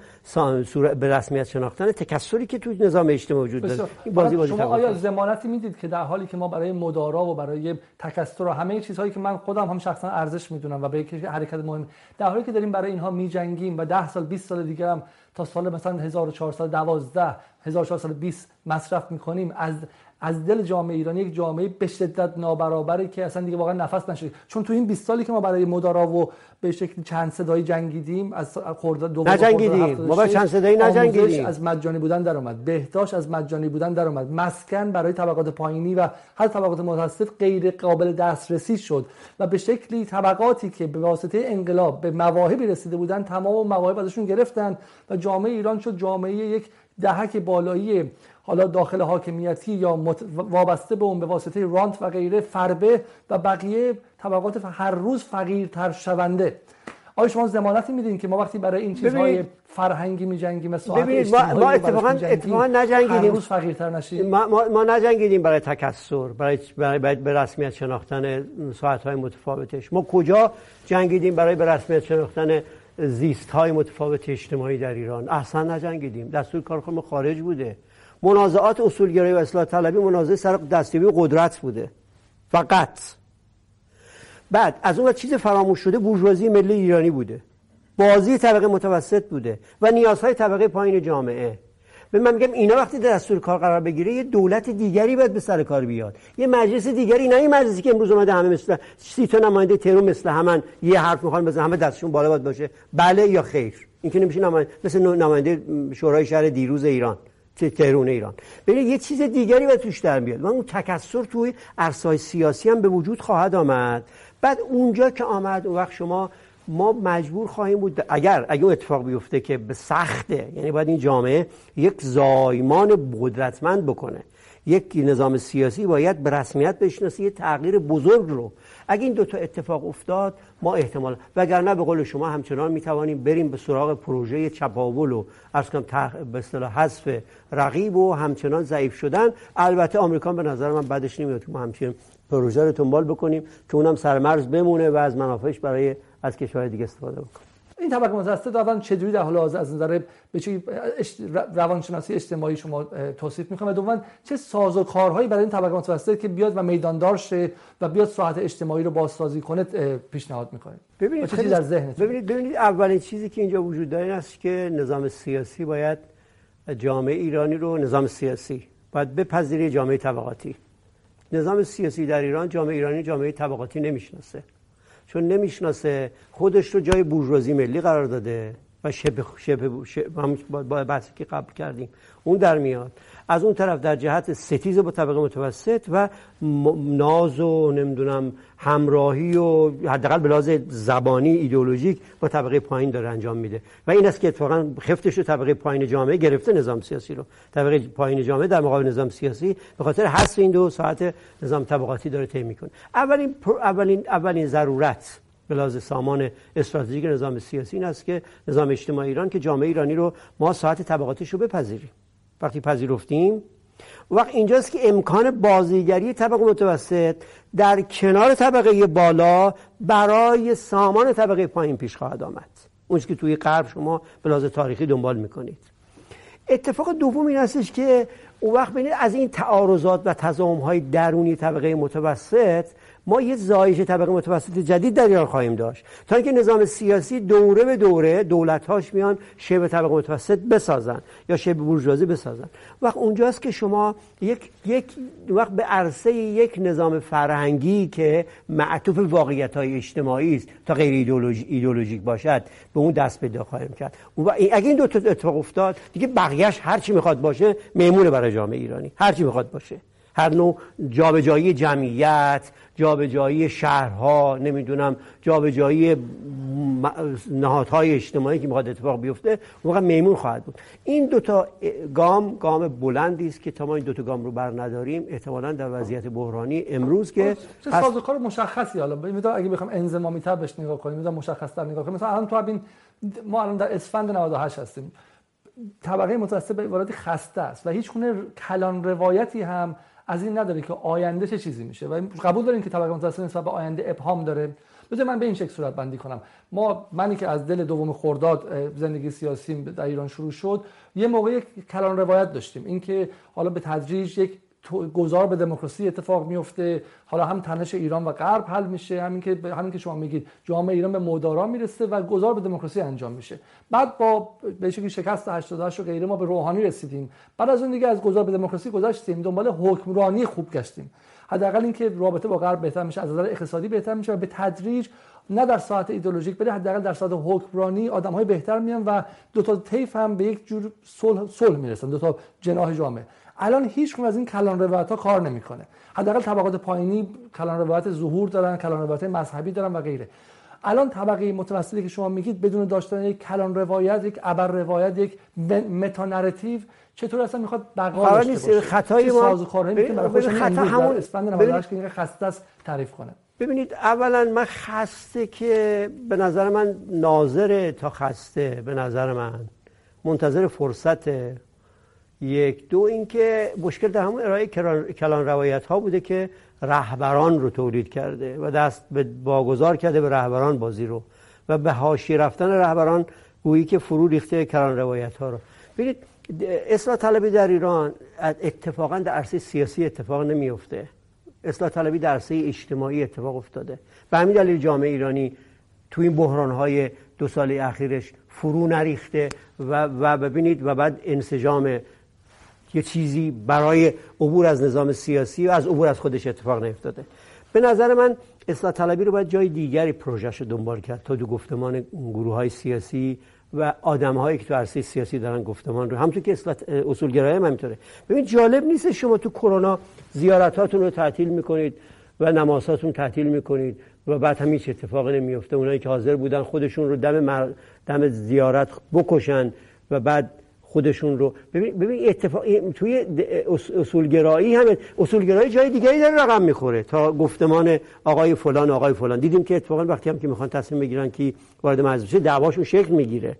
به رسمیت شناختن تکثری که توی نظام اجتماعی وجود داره. این بازی بازی شما آیا ضمانتی می‌دید که در حالی که ما برای مدارا و برای تکثر و همه چیزهایی که من خودم هم شخصا ارزش می‌دونم و به یک حرکت مهم در حالی که داریم برای اینها میجنگیم و 10 سال 20 سال دیگه هم تا سال مثلا 1412 1420 مصرف می‌کنیم از از دل جامعه ایرانی یک جامعه به شدت نابرابری که اصلا دیگه واقعا نفس نشه چون تو این 20 سالی که ما برای مدارا و به شکل چند صدایی جنگیدیم از خورده دو نجنگیدیم. ما با چند صدایی نجنگیدیم؟ از مجانی بودن در اومد. بهداشت از مجانی بودن در اومد. مسکن برای طبقات پایینی و حتی طبقات متوسط غیر قابل دسترسی شد و به شکلی طبقاتی که به واسطه انقلاب به مواهبی رسیده بودن تمام مواهب ازشون گرفتن و جامعه ایران شد جامعه یک دهک بالایی حالا داخل حاکمیتی یا وابسته به اون به واسطه رانت و غیره فربه و بقیه طبقات هر روز فقیرتر شونده. آیا شما زمانتی میدین که ما وقتی برای این چیزهای فرهنگی میجنگیم مثلا ببینید ما, ما اتفاقا اتفاقا نجنگیدیم. هر روز فقیرتر نشیم. ما, ما, ما نجنگیدیم برای تکثر برای برای به رسمیت شناختن ساعت های متفاوتش. ما کجا جنگیدیم برای به رسمیت شناختن زیست های متفاوت اجتماعی در ایران؟ اصلا نجنگیدیم. دستور کار ما خارج بوده. منازعات اصولگرایی و اصلاح طلبی منازعه سر دستیابی قدرت بوده. فقط. بعد از اون چیز فراموش شده بورژوازی ملی ایرانی بوده. بازی طبقه متوسط بوده و نیازهای طبقه پایین جامعه. به من میگم اینا وقتی دستور کار قرار بگیره یه دولت دیگری باید به سر کار بیاد. یه مجلس دیگری نه این مجلسی که امروز اومده همه مثل سی تا نماینده ترور مثل همن یه حرف می‌خوان بزنن همه دستشون بالا باید باشه. بله یا خیر. این که نمیشه نماینده مثل نماینده شورای شهر دیروز ایران. تهرون ایران. ببینید یه چیز دیگری باید توش در بیاد و اون تکثر توی عرصه‌های سیاسی هم به وجود خواهد آمد. بعد اونجا که آمد اون وقت شما ما مجبور خواهیم بود اگر اگر اتفاق بیفته که به سخته یعنی باید این جامعه یک زایمان قدرتمند بکنه. یک نظام سیاسی باید به رسمیت بشناسه یه تغییر بزرگ رو. اگه این دوتا اتفاق افتاد ما احتمال وگرنه به قول شما همچنان می‌توانیم بریم به سراغ پروژه چپاول و ارز کنم به اصطلاح حذف رقیب و همچنان ضعیف شدن. البته آمریکا به نظر من بعدش نمیاد که ما همچنین پروژه رو دنبال بکنیم که اونم سرمرز بمونه و از منافعش برای از کشورهای دیگه استفاده بکنیم این طبقه متوسط اولا چجوری در حال حاضر از نظر به چه روانشناسی اجتماعی شما توصیف می‌کنه؟ و دوما چه ساز و کارهایی برای این طبقه متوسط که بیاد و میداندار شه و بیاد ساعت اجتماعی رو بازسازی کنه پیشنهاد می‌کنه؟ ببینید چیزی در ذهنتون؟ ببینید ببینید اولین چیزی که اینجا وجود داره این است که نظام سیاسی باید جامعه ایرانی رو نظام سیاسی باید بپذیره جامعه طبقاتی. نظام سیاسی در ایران جامعه ایرانی جامعه طبقاتی نمی‌شناسه. چون نمی‌شناسه خودش رو جای بورژوازی ملی قرار داده و شبه شبه, شبه با بحثی که قبل کردیم اون در میاد. از اون طرف در جهت ستیز با طبقه متوسط و ناز و نمی‌دونم همراهی و حداقل به زبانی ایدئولوژیک با طبقه پایین داره انجام میده. و این است که اتفاقا خفتش رو طبقه پایین جامعه گرفته نظام سیاسی رو. طبقه پایین جامعه در مقابل نظام سیاسی به خاطر حذف این دو ساعت نظام طبقاتی داره طی می‌کنه. اولین اولین اولین ضرورت به سامان استراتژیک نظام سیاسی این است که نظام اجتماعی ایران که جامعه ایرانی رو ما ساعت طبقاتیش رو بپذیریم. وقتی پذیرفتیم. وقت اینجاست که امکان بازیگری طبقه متوسط در کنار طبقه بالا برای سامان طبقه پایین پیش خواهد آمد. اون که توی غرب شما به لحاظ تاریخی دنبال می‌کنید. اتفاق دوم این هستش که اون وقت ببینید از این تعارضات و تضاهم های درونی طبقه متوسط ما یه زایش طبقه متوسط جدید در ایران خواهیم داشت. تا اینکه نظام سیاسی دوره به دوره دولت‌هاش میان شبه طبقه متوسط بسازن یا شبه بورژوازی بسازن. وقت اونجاست که شما یک یک وقت به عرصه یک نظام فرهنگی که معطوف واقعیت های اجتماعی است تا غیر ایدولوژی ایدولوژیک باشد به اون دست پیدا خواهیم کرد. اگه این دو تا اتفاق افتاد دیگه بقیه‌اش هر چی می‌خواد باشه میمونه برای جامعه ایرانی. هر چی می‌خواد باشه. هر نوع جابجایی جمعیت جابجایی شهرها نمی‌دونم جابجایی نهادهای اجتماعی که می‌خواد اتفاق بیفته موقع میمون خواهد بود. این دوتا گام گام بلندی است که تا ما این دوتا گام رو بر نداریم. احتمالا در وضعیت بحرانی امروز که چه سازوکار مشخصی. حالا اگه بخوام انضمامی تر بهش نگاه کنیم می‌دونم مشخص تر نگاه کنیم. مثلا الان تو همین ما الان در اسفند 98 هستیم. طبقه متوسط به عبارتی خسته است و هیچ گونه کلان روایتی هم از این نداره که آینده چه چیزی میشه. و قبول داریم که طبقه متوسط نسبت به آینده ابهام داره. بذار من به این شکل صورت بندی کنم. ما منی که از دل دوم خرداد زندگی سیاسی در ایران شروع شد یه موقع کلان روایت داشتیم. اینکه حالا به تدریج یک گذار به دموکراسی اتفاق میفته. حالا هم تنش ایران و غرب حل میشه. همین که همین که شما میگید. جامعه ایران به مدارا می‌رسه و گذار به دموکراسی انجام میشه. بعد با به شکلی شکست 88 و غیره ما به روحانی رسیدیم. بعد از اون دیگه از گذار به دموکراسی گذشتیم. دنبال حکمرانی خوب گشتیم. حداقل اینکه رابطه با غرب بهتر میشه از نظر اقتصادی بهتر میشه و به تدریج نه در ساحت ایدئولوژیک بده حداقل در ساحت حکمرانی آدم های بهتر میان و دو تا طیف هم به یک جور صلح صلح می‌رسن دو تا جناح جامعه. الان هیچ از این کلان روایت ها کار نمی‌کنه. حداقل طبقات پایینی کلان روایت ظهور دارن کلان روایت مذهبی دارن و غیره. الان طبقه متوسطی که شما میگید بدون داشتن یک کلان روایت یک ابر روایت یک meta narrative چطور اصلا می‌خواد بقا داشته باشه؟ خطای ما که برای خطا همون اسفند 98 که خسته است تعریف کنه. ببینید اولا من خسته که به نظر من ناظر تا خسته به نظر من. منتظر فرصت یک دو اینکه مشکل در همون ارائه کلان روایت ها بوده که رهبران رو تولید کرده و دست به باگذار کرده به رهبران بازی رو و به هاشی رفتن رهبران گویی که فرو ریخته کلان روایت ها رو. ببینید اصلاح طلبی در ایران اتفاقا در عرصه سیاسی اتفاق نمیفته اصلاح طلبی در عرصه اجتماعی اتفاق افتاده. به همین دلیل جامعه ایرانی تو این بحران های دو سال اخیرش فرو نریخته و, و ببینید و بعد انسجام یه چیزی برای عبور از نظام سیاسی و از عبور از خودش اتفاق نیفتاده. به نظر من اصلاح طلبی رو باید جای دیگری پروژهش رو دنبال کرد تا دو گفتمان گروه های سیاسی و آدم هایی که تو عرصه سیاسی دارن گفتمان رو. همونطور که اصلاح اصولگرایی هم همینطوره. ببین جالب نیست شما تو کرونا زیارتاتون رو تعطیل می‌کنید و نمازاتون تعطیل می‌کنید و بعد هم هیچ اتفاقی نمیفته اونایی که حاضر بودن خودشون رو دم دم زیارت بکشن و بعد خودشون رو. ببین ببین اتفاق توی اصولگرایی هم اصولگرایی جای دیگری داره رقم می‌خوره. تا گفتمان آقای فلان آقای فلان. دیدیم که اتفاقا وقتی هم که می‌خوان تصمیم بگیرن که وارد مجلس دعواشون شکل می‌گیره.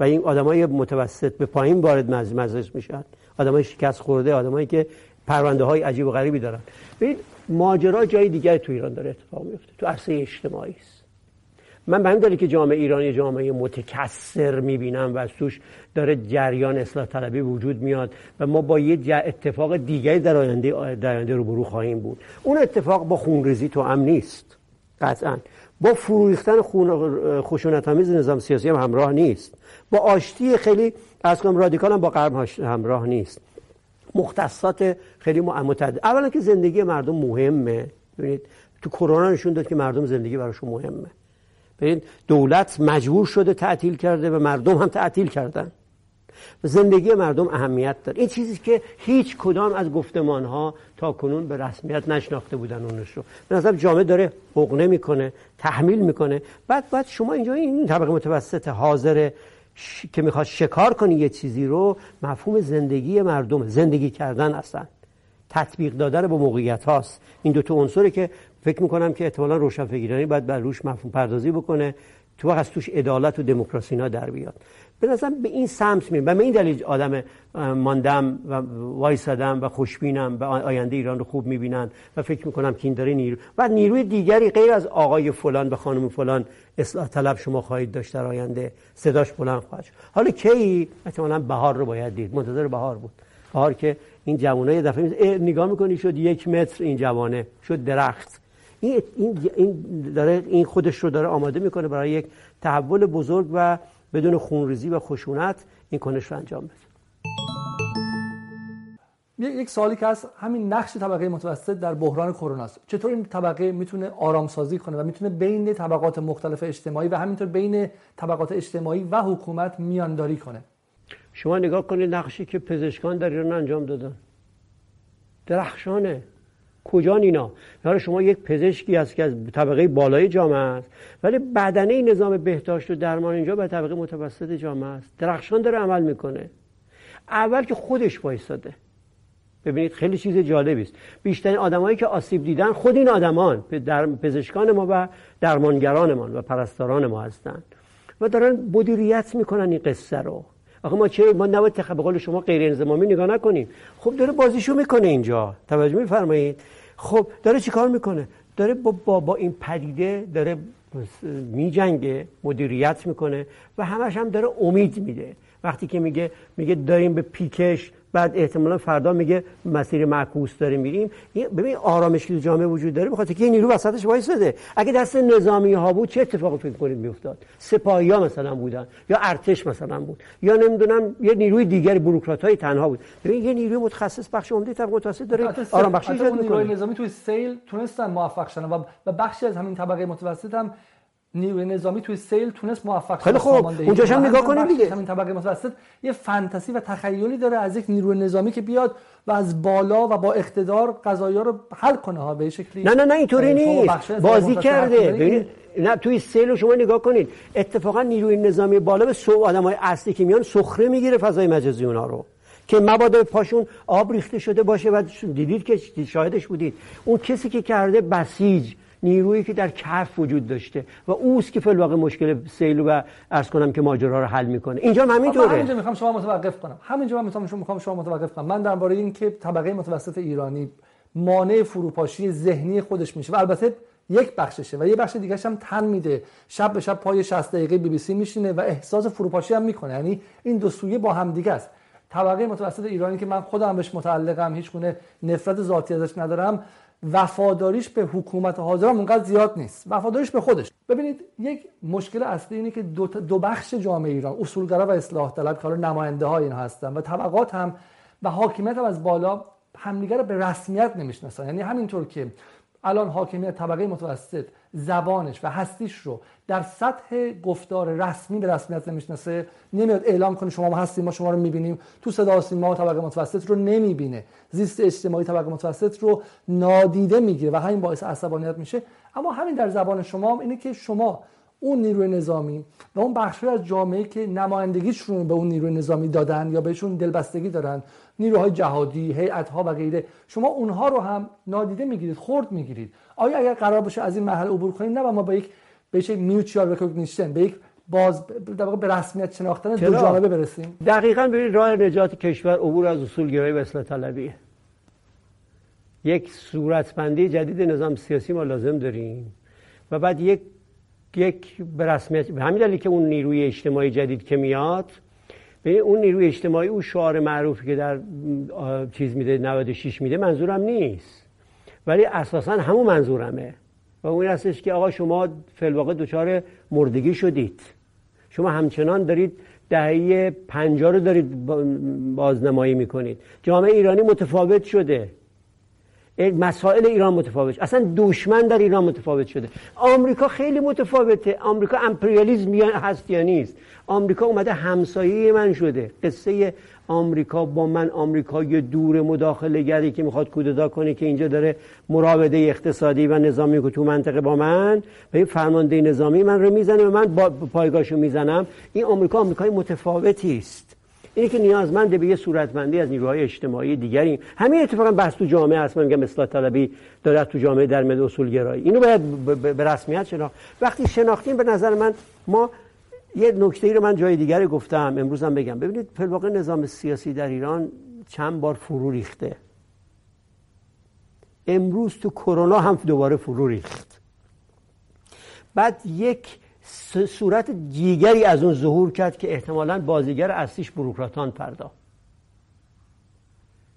و این آدمای متوسط به پایین وارد مجلس میشن. آدمای شکست خورده آدمایی که پرونده های عجیب و غریبی دارن. ببین ماجرا جای دیگری تو ایران داره اتفاق میفته تو عرصه اجتماعی است. من به همین که جامعه ایرانی جامعه متکثر می‌بینم و توش داره جریان اصلاح طلبی وجود میاد و ما با یه اتفاق دیگری در آینده در آینده روبرو خواهیم بود. اون اتفاق با خونریزی تو هم نیست. قطعا. با فروریختن خشونت آمیز نظام سیاسی هم همراه نیست. با آشتی خیلی از کنم رادیکال هم با غرب همراه نیست. مختصات خیلی متعدد. اولا که زندگی مردم مهمه. ببینید تو کرونا نشون داد که مردم زندگی براشون مهمه. دولت مجبور شده تعطیل کرده و مردم هم تعطیل کردن. و زندگی مردم اهمیت داره. این چیزی که هیچ کدام از گفتمان ها تا کنون به رسمیت نشناخته بودن اونش رو. به نظر جامعه داره حقنه می‌کنه تحمیل می‌کنه. بعد بعد شما اینجا این طبقه متوسط حاضر که می‌خواد شکار کنی یه چیزی رو مفهوم زندگی مردم زندگی کردن اصلا تطبیق دادن با موقعیت هاست این دو تا عنصری که فکر می‌کنم که احتمالا روشنفکرانی باید بر روش مفهوم پردازی بکنه تو از توش عدالت و دموکراسی اینا در بیاد. به به این سمت میرم و به این دلیل آدم ماندم و وایسادم و خوشبینم و آینده ایران رو خوب می‌بینن و فکر می‌کنم که این داره نیرو و نیروی دیگری غیر از آقای فلان و خانم فلان اصلاح طلب شما خواهید داشت در آینده. صداش بلند خواهد شد. حالا کی؟ احتمالا بهار رو باید دید. منتظر بهار بود. بهار که این جوانه یه دفعه نگاه می‌کنی شد یک متر این جوانه. شد درخت. این این داره این خودش رو داره آماده می‌کنه برای یک تحول بزرگ و بدون خونریزی و خشونت این کنش رو انجام بده. یک سوالی که هست همین نقش طبقه متوسط در بحران کرونا است. چطور این طبقه می‌تونه آرام سازی کنه و می‌تونه بین طبقات مختلف اجتماعی و همینطور بین طبقات اجتماعی و حکومت میانداری کنه؟ شما نگاه کنید نقشی که پزشکان در ایران انجام دادن. درخشانه. کجا اینا یعنی شما یک پزشکی هست که از طبقه بالای جامعه است ولی بدنه نظام بهداشت و درمان اینجا به طبقه متوسط جامعه است. درخشان داره عمل می‌کنه. اول که خودش وایساده. ببینید خیلی چیز جالبی است. بیشترین آدمایی که آسیب دیدن خود این آدمان در پزشکان ما و درمانگرانمان و پرستاران ما هستند و دارن مدیریت می‌کنن این قصه رو. آخه ما چه ما نباید به قول شما غیر انضمامی نگاه نکنیم. خب داره بازیشو می‌کنه اینجا. توجه میفرمایید؟ خب داره چیکار می‌کنه؟ داره با, با, با این پدیده داره میجنگه مدیریت می‌کنه و همش هم داره امید میده. وقتی که میگه میگه داریم به پیکش بعد احتمالا فردا میگه مسیر معکوس داره میریم. ببین آرامش که جامعه وجود داره بخاطر که نیرو وسطش وایساده اگه دست نظامی ها بود چه اتفاقی فکر کنید میافتاد؟ سپاهی ها مثلا بودن یا ارتش مثلا بود یا نمی‌دونم یه نیروی دیگر بوروکرات های تنها بود. ببین یه نیروی متخصص بخش عمده طبقه متوسط داره آرام بخشی ایجاد نیروی نظامی توی سیل تونستن موفق شدن و بخشی از همین طبقه متوسط هم نیروی نظامی توی سیل تونست موفق خیلی خوب. اونجاش هم نگاه کنیم دیگه. همین طبقه متوسط یه فانتزی و تخیلی داره از یک نیروی نظامی که بیاد و از بالا و با اقتدار قضایا رو حل کنه ها به شکلی نه نه نه اینطوری نیست. بازی کرده. ببینید نه توی سیل رو شما نگاه کنید. اتفاقا نیروی نظامی بالا به سو آدمای اصلی که میان سخره می‌گیره فضای مجازی اونا رو. که مبادا پاشون آب ریخته شده باشه و دیدید که شاهدش بودید. اون کسی که کرده بسیج. نیرویی که در کف وجود داشته و اوست که فل واقع مشکل سیل و ارز کنم که ماجرا رو حل می‌کنه. اینجا هم همینطوره. همینجا می‌خوام شما متوقف کنم. همینجا من می‌خوام شما می‌خوام شما متوقف کنم. من درباره این که طبقه متوسط ایرانی مانع فروپاشی ذهنی خودش میشه و البته یک بخششه و یه بخش دیگه هم تن میده. شب به شب پای 60 دقیقه بی بی سی میشینه و احساس فروپاشی هم می‌کنه. یعنی این دو سویه با هم دیگه است. طبقه متوسط ایرانی که من خودم بهش متعلقم هیچ گونه نفرت ذاتی ازش ندارم وفاداریش به حکومت حاضر اونقدر زیاد نیست. وفاداریش به خودش. ببینید یک مشکل اصلی اینه که دو, دو بخش جامعه ایران اصولگرا و اصلاح طلب که نماینده های این هستن و طبقات هم و حاکمیت هم از بالا همدیگه رو به رسمیت نمی‌شناسن. یعنی همینطور که الان حاکمیت طبقه متوسط زبانش و هستیش رو در سطح گفتار رسمی به رسمیت نمی‌شناسه نمیاد اعلام کنه شما ما هستیم ما شما رو می‌بینیم. تو صدا ما طبقه متوسط رو نمی‌بینه. زیست اجتماعی طبقه متوسط رو نادیده می‌گیره و همین باعث عصبانیت میشه. اما همین در زبان شما اینه که شما اون نیروی نظامی و اون بخشی از جامعه که نمایندگیشون به اون نیروی نظامی دادن یا بهشون دلبستگی دارن نیروهای جهادی هیئت‌ها و غیره. شما اونها رو هم نادیده می‌گیرید خرد می‌گیرید. آیا اگر قرار باشه از این مرحله عبور کنیم نه و ما با یک به یک mutual recognition به یک باز در به رسمیت شناختن دو جانبه برسیم؟ دقیقا به راه نجات کشور عبور از اصول گرایی و اصلاح طلبیه یک صورتبندی جدید نظام سیاسی ما لازم داریم. و بعد یک یک به رسمیت به همین دلیل که اون نیروی اجتماعی جدید که میاد به اون نیروی اجتماعی اون شعار معروفی که در چیز میده 96 میده منظورم نیست. ولی اساسا همون منظورمه. و اون هستش که آقا شما فلواقع دچار مردگی شدید. شما همچنان دارید دهه پنجاه رو دارید بازنمایی می‌کنید. جامعه ایرانی متفاوت شده. مسائل ایران متفاوت. اصلا دشمن در ایران متفاوت شده. آمریکا خیلی متفاوته. آمریکا امپریالیزم هست یا نیست. آمریکا اومده همسایه من شده. قصه آمریکا با من آمریکای دور مداخله گری که می‌خواد کودتا کنه که اینجا داره مراوده اقتصادی و نظامی که تو منطقه با من به این فرمانده نظامی من رو می‌زنه و من با پایگاهشو می‌زنم. این آمریکا آمریکای متفاوتی است. اینه که نیازمند به یه صورتمندی از نیروهای اجتماعی دیگری. همین اتفاقا بحث تو جامعه هست. من میگم اصلاح طلبی داره تو جامعه در مد اصول گرایی اینو باید به رسمیت شناخت. وقتی شناختیم به نظر من ما یه نکته ای رو من جای دیگر گفتم. امروز هم بگم. ببینید واقع نظام سیاسی در ایران چند بار فرو ریخته. امروز تو کرونا هم دوباره فرو ریخت. بعد یک صورت دیگری از اون ظهور کرد که احتمالا بازیگر اصلیش بروکراتان پرداخت.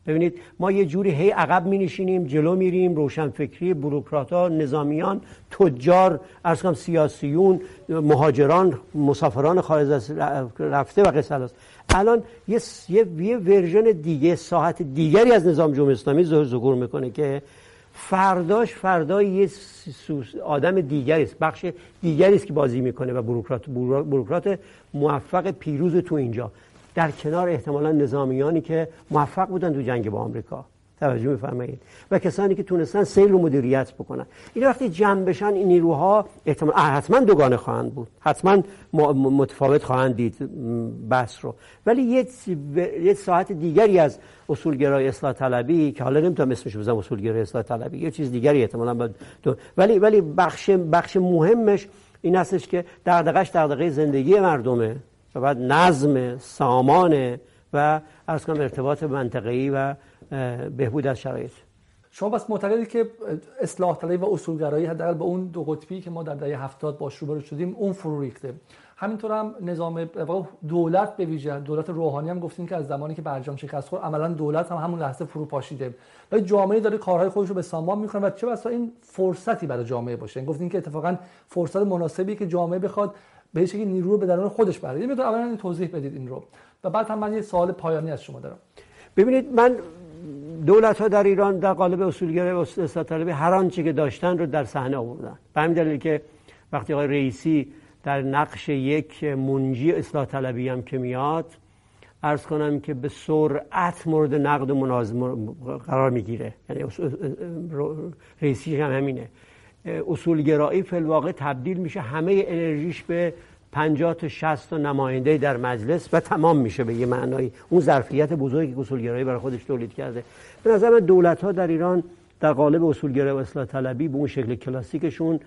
ببینید ما یه جوری هی عقب می نشینیم جلو میریم روشنفکری بروکراتا نظامیان تجار ارز کنم سیاسیون مهاجران مسافران خارج از رفته و قصه الان یه یه, ورژن دیگه ساحت دیگری از نظام جمهوری اسلامی ظهور می‌کنه که فرداش فردا یه آدم دیگری است بخش دیگری است که بازی می‌کنه و بروکرات بروکرات موفق پیروز تو اینجا. در کنار احتمالا نظامیانی که موفق بودن تو جنگ با آمریکا. توجه میفرمایید و کسانی که تونستن سیل رو مدیریت بکنن. این وقتی جمع بشن این نیروها احتمال حتما دوگانه خواهند بود. حتما متفاوت خواهند دید بحث رو. ولی یه ساعت دیگری از اصولگرای اصلاح طلبی که حالا نمی‌تونم اسمش بزنم اصولگرای اصلاح طلبی یه چیز دیگری احتمالا ولی ولی بخش بخش مهمش این هستش که دغدغش دغدغه زندگی مردمه و بعد نظم سامان و ارز کنم ارتباط منطقه‌ای و بهبود از شرایط. شما بس معتقدید که اصلاح طلبی و اصولگرایی حداقل به اون دو قطبی که ما در دهه 70 باش روبرو شدیم اون فرو ریخته. همینطور هم نظام دولت به ویژه دولت روحانی هم گفتیم که از زمانی که برجام شکست خورد عملا دولت هم همون لحظه فرو پاشیده. و جامعه داره کارهای خودش رو به سامان می‌کنه و چه بسا این فرصتی برای جامعه باشه؟ گفتیم که اتفاقا فرصت مناسبی که جامعه بخواد به شکلی نیرو رو به درون خودش بره یه اولا توضیح بدید این رو. و بعد هم من یه سوال پایانی از شما دارم. ببینید من دولت ها در ایران در قالب اصولگرای و اصلاح طلبی هر آنچه که داشتن رو در صحنه آوردن. به همین دلیل که وقتی آقای رئیسی در نقش یک منجی اصلاح طلبی هم که میاد ارز کنم که به سرعت مورد نقد و منازم قرار می‌گیره. یعنی رئیسی هم همینه. اصولگرایی فی الواقع تبدیل میشه همه انرژیش به 50 تا 60 تا نماینده در مجلس و تمام میشه به یه معنایی اون ظرفیت بزرگی که اصولگرایی برای خودش تولید کرده. به نظر من دولت ها در ایران در قالب اصولگرایی و اصلاح طلبی به اون شکل کلاسیکشون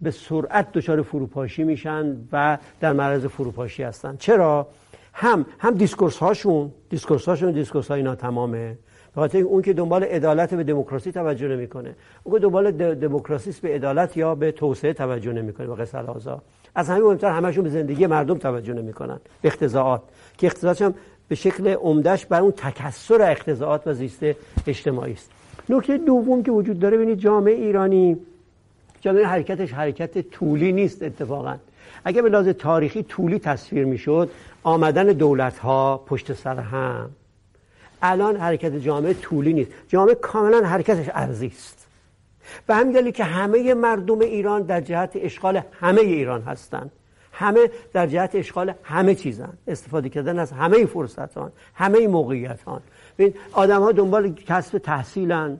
به سرعت دچار فروپاشی میشن و در معرض فروپاشی هستن. چرا؟ هم هم discourse هاشون discourse هاشون discourse های ناتمامه. بخاطر اون که دنبال عدالت به دموکراسی توجه نمی‌کنه. اون که دنبال دموکراسی به عدالت یا به توسعه توجه نمی‌کنه به قصه از همین مهمتر همشون به زندگی مردم توجه نمی‌کنن. به اقتضاعات. که اقتضاعات هم به شکل عمدهش بر اون تکسر اقتضاعات و زیست اجتماعی است. نکته دوم که وجود داره ببینید جامعه ایرانی جامعه حرکتش حرکت طولی نیست اتفاقا. اگر به لحاظ تاریخی طولی تصویر می‌شد آمدن دولت ها پشت سر هم. الان حرکت جامعه طولی نیست. جامعه کاملا حرکتش ارزی است. و همین دلیل که همه مردم ایران در جهت اشغال همه ایران هستند همه در جهت اشغال همه چیزن. استفاده کردن از همه فرصت هان همه موقعیت هان ببین آدم ها دنبال کسب تحصیلن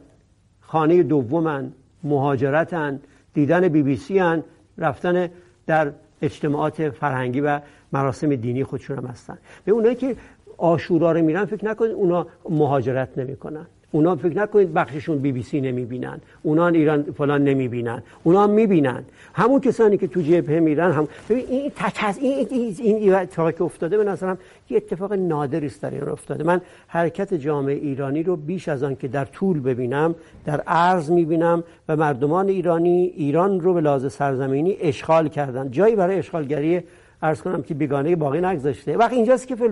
خانه دومن مهاجرتن دیدن بی بی سی هن رفتن در اجتماعات فرهنگی و مراسم دینی خودشون هم هستن. به اونایی که آشورا رو میرن فکر نکنید اونا مهاجرت نمی‌کنن. اونا فکر نکنید بخششون بی بی سی نمی‌بینن. اونا ایران فلان نمی‌بینن. اونا می‌بینن. همون کسانی که تو جبهه میرن هم این تکز این این, این که افتاده به نظرم یه اتفاق نادری است در ایران افتاده. من حرکت جامعه ایرانی رو بیش از آن که در طول ببینم در عرض می‌بینم و مردمان ایرانی ایران رو به لحاظ سرزمینی اشغال کردن. جایی برای اشغالگری عرض کنم که بیگانه باقی نگذاشته. وقتی اینجاست که فی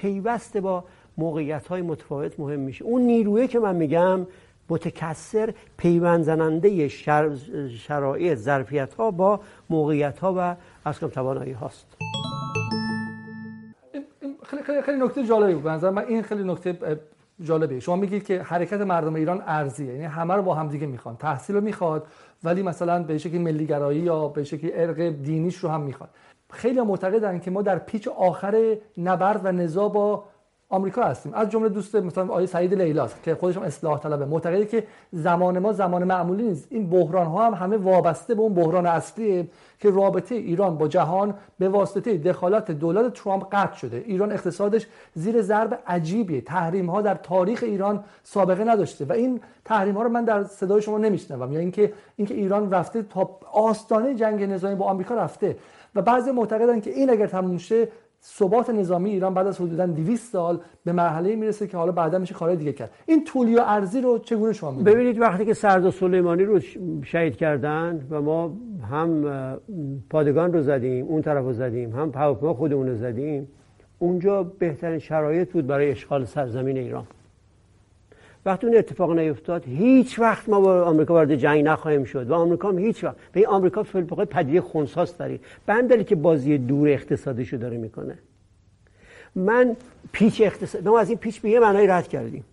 پیوسته با موقعیت های متفاوت مهم میشه. اون نیرویی که من میگم متکثر پیوند زننده شر... شرایط ظرفیت ها با موقعیت ها و از کم توانایی هاست. خیلی خیلی خیلی نکته جالبی بود. نظر من این خیلی نکته جالبیه شما میگید که حرکت مردم ایران ارزیه. یعنی همه رو با هم دیگه می‌خوان. تحصیل رو می‌خواد ولی مثلا به شکلی ملیگرایی یا به شکلی ارق دینیش رو هم می‌خواد. خیلی معتقدن که ما در پیچ آخر نبرد و نزاع با آمریکا هستیم. از جمله دوست مثلا آقای سعید لیلاست که خودش هم اصلاح طلبه. معتقده که زمان ما زمان معمولی نیست. این بحران ها هم همه وابسته به اون بحران اصلیه که رابطه ایران با جهان به واسطه دخالت دولت ترامپ قطع شده. ایران اقتصادش زیر ضرب عجیبیه. تحریم ها در تاریخ ایران سابقه نداشته و این تحریم ها رو من در صدای شما نمیشنوم. یا اینکه اینکه ایران رفته تا آستانه جنگ نظامی با آمریکا رفته. و بعضی معتقدن که این اگر تموم شه ثبات نظامی ایران بعد از حدودا 200 سال به مرحله می‌رسه که حالا بعدا میشه کارهای دیگه کرد. این طولی و ارزی رو چگونه شما می‌بینید؟ ببینید وقتی که سرد سلیمانی رو شهید کردن و ما هم پادگان رو زدیم اون طرف رو زدیم هم هواپیما خودمون رو زدیم اونجا بهترین شرایط بود برای اشغال سرزمین ایران. وقتی اون اتفاق نیفتاد هیچ وقت ما با آمریکا وارد جنگ نخواهیم شد و آمریکا هم هیچ وقت. به آمریکا فلپاقه پدیده خونساست داری به هم که بازی دور اقتصادیشو داره می‌کنه. من پیچ اقتصاد ما از این پیچ به یه معنای رد کردیم.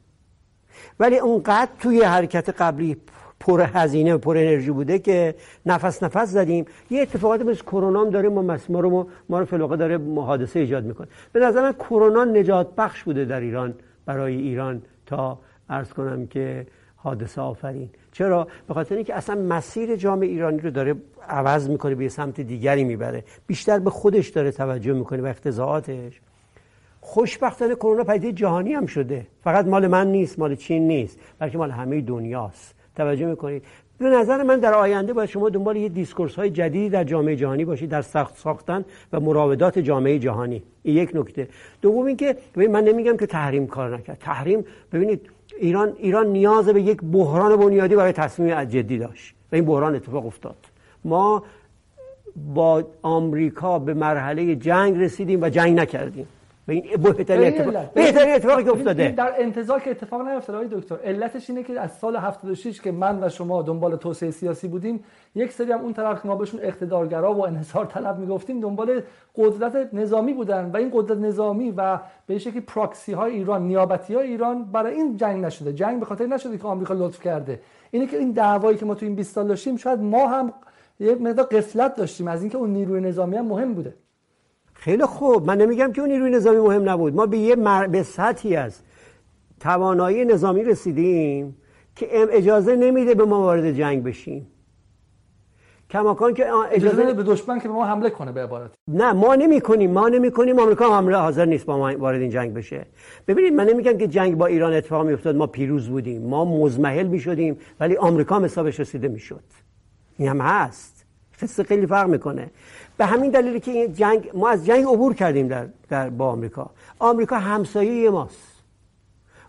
ولی اونقدر توی حرکت قبلی پر هزینه و پر انرژی بوده که نفس نفس زدیم. یه اتفاقات مثل کرونا هم داره ما ما رو ما رو داره حادثه ایجاد می‌کنه. به نظر من کرونا نجات بخش بوده در ایران برای ایران تا عرض کنم که حادثه آفرین. چرا؟ به خاطر اینکه اصلا مسیر جامعه ایرانی رو داره عوض می‌کنه به سمت دیگری می‌بره. بیشتر به خودش داره توجه می‌کنه و اقتضائاتش. خوشبختانه کرونا پدیده جهانی هم شده. فقط مال من نیست مال چین نیست بلکه مال همه دنیاست. توجه می‌کنید؟ به نظر من در آینده باید شما دنبال یه discourse های جدیدی در جامعه جهانی باشید در سخت ساختن و مراودات جامعه جهانی. این یک نکته. دوم اینکه من نمیگم که تحریم کار نکرد. تحریم ببینید ایران ایران نیاز به یک بحران بنیادی برای تصمیم جدی داشت و این بحران اتفاق افتاد. ما با آمریکا به مرحله جنگ رسیدیم و جنگ نکردیم. به این بهترین اتفاق بهترین اتفاقی که افتاده. در انتظار که اتفاق نیفتاد آقای دکتر علتش اینه که از سال 76 که من و شما دنبال توسعه سیاسی بودیم یک سری هم اون طرف ما بهشون اقتدارگرا و انحصار طلب می‌گفتیم دنبال قدرت نظامی بودن و این قدرت نظامی و به شکلی پراکسی های ایران نیابتی های ایران برای این جنگ نشده. جنگ به خاطر نشده که آمریکا لطف کرده. اینه که این دعوایی که ما تو این 20 سال داشتیم شاید ما هم یه مقدار قفلت داشتیم از اینکه اون نیروی نظامی هم مهم بوده. خیلی خوب. من نمیگم که اون نیروی نظامی مهم نبود. ما به یه مر... به سطحی از توانایی نظامی رسیدیم که اجازه نمیده به ما وارد جنگ بشیم. کماکان که اجازه به دشمن که به ما حمله کنه به عبارت. نه ما نمی کنیم ما نمی کنیم آمریکا حمله حاضر نیست با ما وارد این جنگ بشه. ببینید من نمیگم که جنگ با ایران اتفاق می افتاد ما پیروز بودیم. ما مزمحل می شدیم ولی آمریکا هم حسابش رسیده می شد این هم هست. قصه خیلی فرق می‌کنه. به همین دلیلی که این جنگ ما از جنگ عبور کردیم در, در با آمریکا. آمریکا همسایه ماست.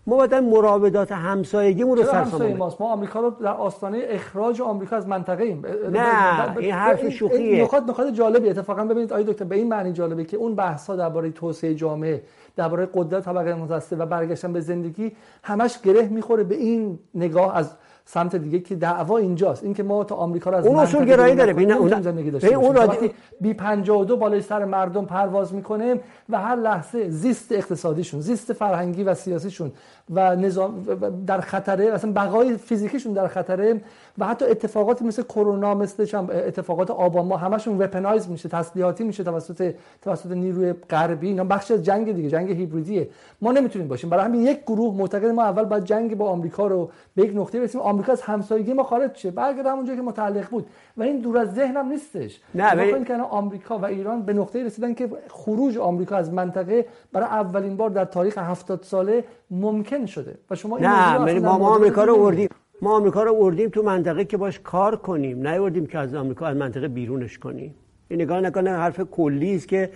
ما باید مراودات همسایگیمون رو سرسام ماست؟ ما آمریکا رو در آستانه اخراج آمریکا از منطقه ایم نه این حرف شوخیه. نکات نکات جالبی اتفاقا ببینید آقای دکتر به این معنی جالبه که اون بحث ها درباره توسعه جامعه درباره قدرت طبقه متوسطه و برگشتن به زندگی همش گره می‌خوره به این نگاه از سمت دیگه که دعوا اینجاست. اینکه ما تا آمریکا رو از اون اصول گرایی داره ببین اون زندگی اون وقتی بی 52 بالای سر مردم پرواز می‌کنه و هر لحظه زیست اقتصادیشون زیست فرهنگی و سیاسیشون و نظام در خطره اصلا بقای فیزیکیشون در خطره و حتی اتفاقاتی مثل کرونا مثل اتفاقات آبان همشون وپنایز میشه تسلیحاتی میشه توسط توسط نیروی غربی. اینا بخش از جنگ دیگه جنگ هیبریدیه. ما نمی‌تونیم باشیم. برای همین یک گروه معتقد ما اول باید جنگ با آمریکا رو به یک نقطه برسیم. آمریکا از همسایگی ما خارج شه. برگرد همونجا که متعلق بود. و این دور از ذهنم نیستش. نه ولی که آمریکا و ایران به نقطه رسیدن که خروج آمریکا از منطقه برای اولین بار در تاریخ 70 ساله ممکن شده. و شما این نه ما, ما آمریکا رو ما آمریکا رو وردیم تو منطقه که باش کار کنیم نه وردیم که از آمریکا از منطقه بیرونش کنیم. این نگاه نکنه حرف کلی است که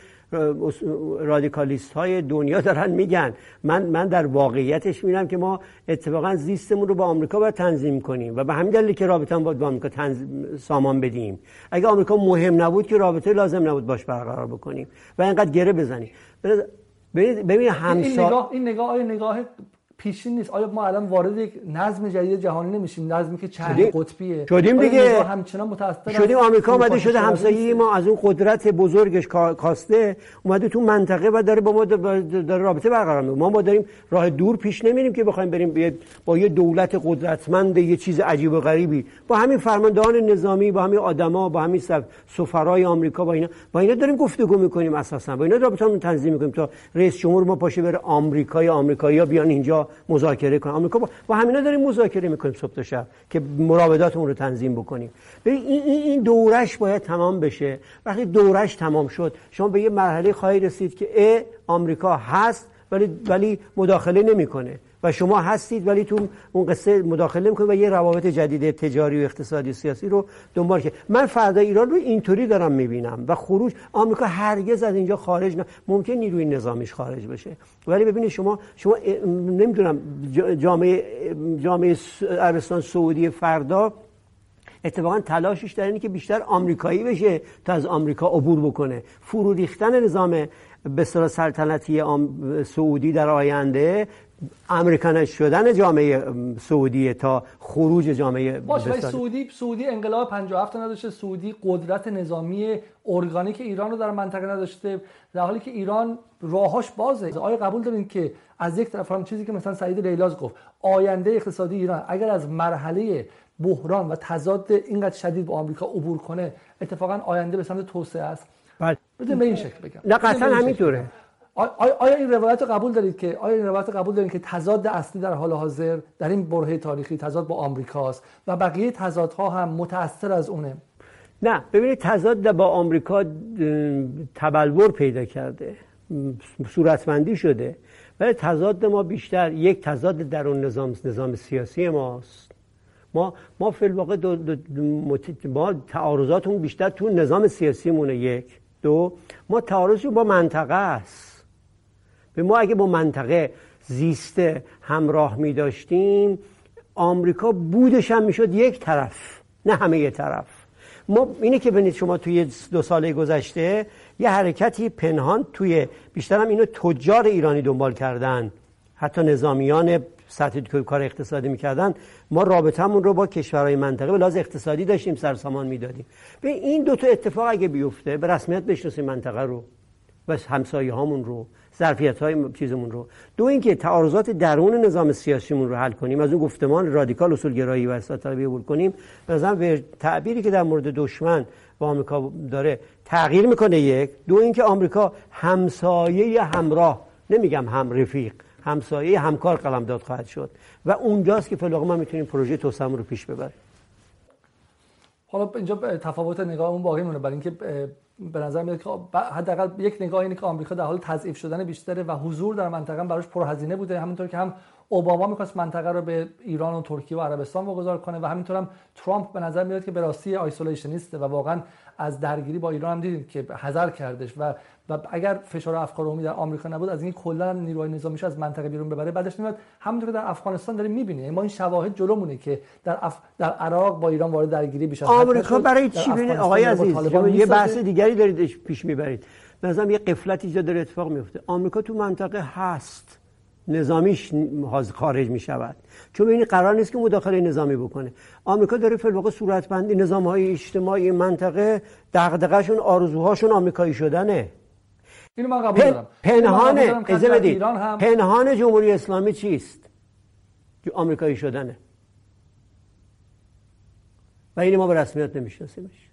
رادیکالیست های دنیا دارن میگن. من من در واقعیتش میرم که ما اتفاقا زیستمون رو با آمریکا باید تنظیم کنیم و به همین دلیل که رابطه باید با آمریکا سامان بدیم. اگه آمریکا مهم نبود که رابطه لازم نبود باش برقرار بکنیم. و اینقدر گره بزنیم. ببین همسا این نگاه این نگاه نگاه پیشین نیست. آیا ما الان وارد یک نظم جدید جهانی نمیشیم؟ نظمی که چند قطبیه. شدیم دیگه. همچنان متأثر شدیم. آمریکا اومده شده همسایه ما از اون قدرت بزرگش کاسته اومده تو منطقه و داره با ما داره رابطه برقرار می‌کنه. ما ما داریم راه دور پیش نمیریم که بخوایم بریم با یه دولت قدرتمند یه چیز عجیب و غریبی. با همین فرماندهان نظامی با همین آدما با همین سفرای آمریکا با اینا با اینا داریم گفتگو می‌کنیم اساسا. با اینا رابطه تنظیم می‌کنیم تا رئیس جمهور ما پاشه بره آمریکای آمریکایی‌ها بیان اینجا مذاکره کنیم آمریکا با, با همینا داریم مذاکره می‌کنیم صبح تا شب که مراوداتمون رو تنظیم بکنیم. این این دورش باید تمام بشه. وقتی دورش تمام شد شما به یه مرحله خواهی رسید که ا آمریکا هست ولی ولی مداخله نمی‌کنه. و شما هستید ولی تو اون قصه مداخله می‌کنید و یه روابط جدید تجاری و اقتصادی و سیاسی رو دنبال که من فردا ایران رو اینطوری دارم می‌بینم و خروج آمریکا هرگز از اینجا خارج نه ممکن نیروی نظامیش خارج بشه. ولی ببینید شما شما نمی‌دونم جامعه جامعه عربستان سعودی فردا اتفاقا تلاشش در اینه که بیشتر آمریکایی بشه تا از آمریکا عبور بکنه. فرو ریختن نظام به سلطنتی سعودی در آینده امریکانش شدن جامعه سعودی تا خروج جامعه باشه سعودی سعودی انقلاب 57 نداشته سعودی قدرت نظامی ارگانیک ایران رو در منطقه نداشته. در حالی که ایران راهاش بازه. آیا قبول دارین که از یک طرف هم چیزی که مثلا سعید لیلاز گفت آینده اقتصادی ایران اگر از مرحله بحران و تضاد اینقدر شدید با آمریکا عبور کنه اتفاقا آینده به سمت توسعه است؟ بله. به این شکل بگم. نه قطعا همینطوره آیا این روایت رو قبول دارید که آیا این روایت قبول دارید که تضاد اصلی در حال حاضر در این برهه تاریخی تضاد با آمریکاست و بقیه تضادها هم متأثر از اونه؟ نه ببینید تضاد با آمریکا تبلور پیدا کرده. صورتمندی شده. ولی تضاد ما بیشتر یک تضاد در اون نظام نظام سیاسی ماست. ما ما فی الواقع دو دو ما تعارضاتمون بیشتر تو نظام سیاسی مونه یک. دو ما تعارض با منطقه است. به ما اگه با منطقه زیست همراه می داشتیم آمریکا بودش هم می‌شد یک طرف نه همه یه طرف. ما اینه که ببینید شما توی دو ساله گذشته یه حرکتی پنهان توی بیشتر هم اینو تجار ایرانی دنبال کردن. حتی نظامیان سطح کار اقتصادی می‌کردن. ما رابطمون رو با کشورهای منطقه به لحاظ اقتصادی داشتیم سرسامان می‌دادیم. به این دو تا اتفاق اگه بیفته به رسمیت بشناسیم منطقه رو و همسایه هامون رو ظرفیت های چیزمون رو. دو اینکه تعارضات درون نظام سیاسیمون رو حل کنیم. از اون گفتمان رادیکال اصولگرایی و اصلاح طلبی عبور کنیم. مثلا تعبیری که در مورد دشمن با آمریکا داره تغییر می‌کنه یک. دو اینکه آمریکا همسایه همراه نمیگم هم رفیق همسایه همکار قلمداد خواهد شد. و اونجاست که فلاغ ما می‌تونیم پروژه توسعه رو پیش ببریم. حالا اینجا تفاوت نگاهمون باقی مونه برای اینکه به نظر میاد که حداقل یک نگاه اینه که آمریکا در حال تضعیف شدن بیشتره و حضور در منطقه براش پرهزینه بوده. همونطور که هم اوباما می‌خواست منطقه رو به ایران و ترکیه و عربستان واگذار کنه و همینطور هم ترامپ به نظر میاد که به راستی آیسولیشنیسته و واقعا از درگیری با ایران هم دیدیم که حذر کردش و و اگر فشار افکار عمومی در آمریکا نبود از این کلا نیروهای نظامیش از منطقه بیرون ببره بعدش نمیاد همونطور که در افغانستان داریم می‌بینیم ما این شواهد جلومونه که در اف... در عراق با ایران وارد درگیری بشه آمریکا برای چی ببینید آقای عزیز یه بحث دیگری دارید پیش می‌برید. مثلا یه قفلتی اینجا داره اتفاق میفته آمریکا تو منطقه هست. نظامیش خارج می شود چون این قرار نیست که مداخله نظامی بکنه. آمریکا داره فی الواقع صورتبندی نظام های اجتماعی منطقه دغدغه‌شون آرزوهاشون آمریکایی شدنه. اینو من قبول دارم. پنهان هم... پنهان جمهوری اسلامی چیست؟ آمریکایی شدنه. و این ما به رسمیت نمیشناسیمش.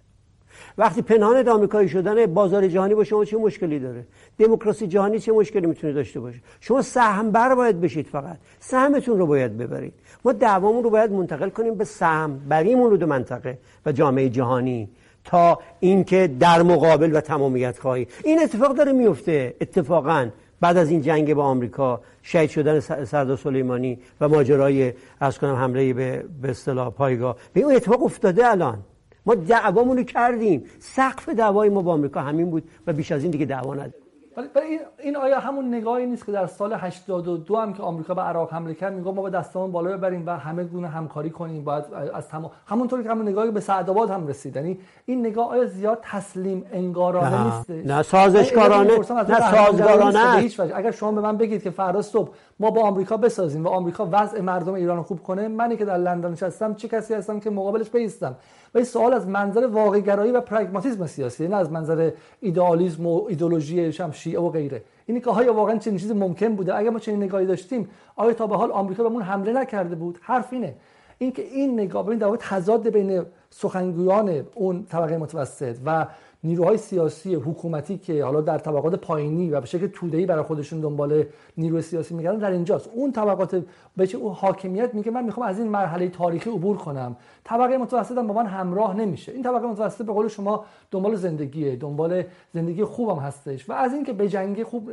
وقتی پنهان آمریکایی شدن بازار جهانی با شما چه مشکلی داره؟ دموکراسی جهانی چه مشکلی می‌تونه داشته باشه؟ شما سهم بر باید بشید فقط. سهمتون رو باید ببرید. ما دعوامون رو باید منتقل کنیم به سهم بریمون رو منطقه و جامعه جهانی تا اینکه در مقابل و تمامیت خواهی. این اتفاق داره میفته اتفاقا بعد از این جنگ با آمریکا شهید شدن سردار سلیمانی و ماجرای از کنم حمله به به اصطلاح پایگاه. به اون اتفاق افتاده الان. ما دعوامون رو کردیم. سقف دعوای ما با آمریکا همین بود و بیش از این دیگه دعوا نداره ولی این آیا همون نگاهی نیست که در سال 82 هم که آمریکا به عراق حمله کرد میگه ما با دستمون بالا ببریم و همه گونه همکاری کنیم باید از تمام همونطوری که همون نگاهی به سعدآباد هم رسید. یعنی این نگاه آیا زیاد تسلیم انگارانه نیست؟ نه سازشکارانه نه سازگارانه اگر شما به من بگید که فردا صبح ما با آمریکا بسازیم و آمریکا وضع مردم ایران خوب کنه منی که در لندن نشستم چه کسی هستم که مقابلش بیستم؟ و این سوال از منظر واقعگرایی و پرگماتیسم سیاسی نه از منظر ایدئالیسم و ایدولوژی هم شیعه و غیره. اینی که آیا واقعا چنین چیزی ممکن بوده. اگر ما چنین نگاهی داشتیم آیا تا به حال آمریکا بهمون حمله نکرده بود؟ حرف اینه. اینکه این نگاه ببین در تضاد بین سخنگویان اون طبقه متوسط و نیروهای سیاسی حکومتی که حالا در طبقات پایینی و به شکل توده‌ای برای خودشون دنبال نیروی سیاسی میگردن در اینجاست. اون طبقات به اون حاکمیت میگه من می‌خوام از این مرحله تاریخی عبور کنم. طبقه متوسط هم با من همراه نمیشه. این طبقه متوسط به قول شما دنبال زندگیه دنبال زندگی خوبم هستش و از اینکه به خوب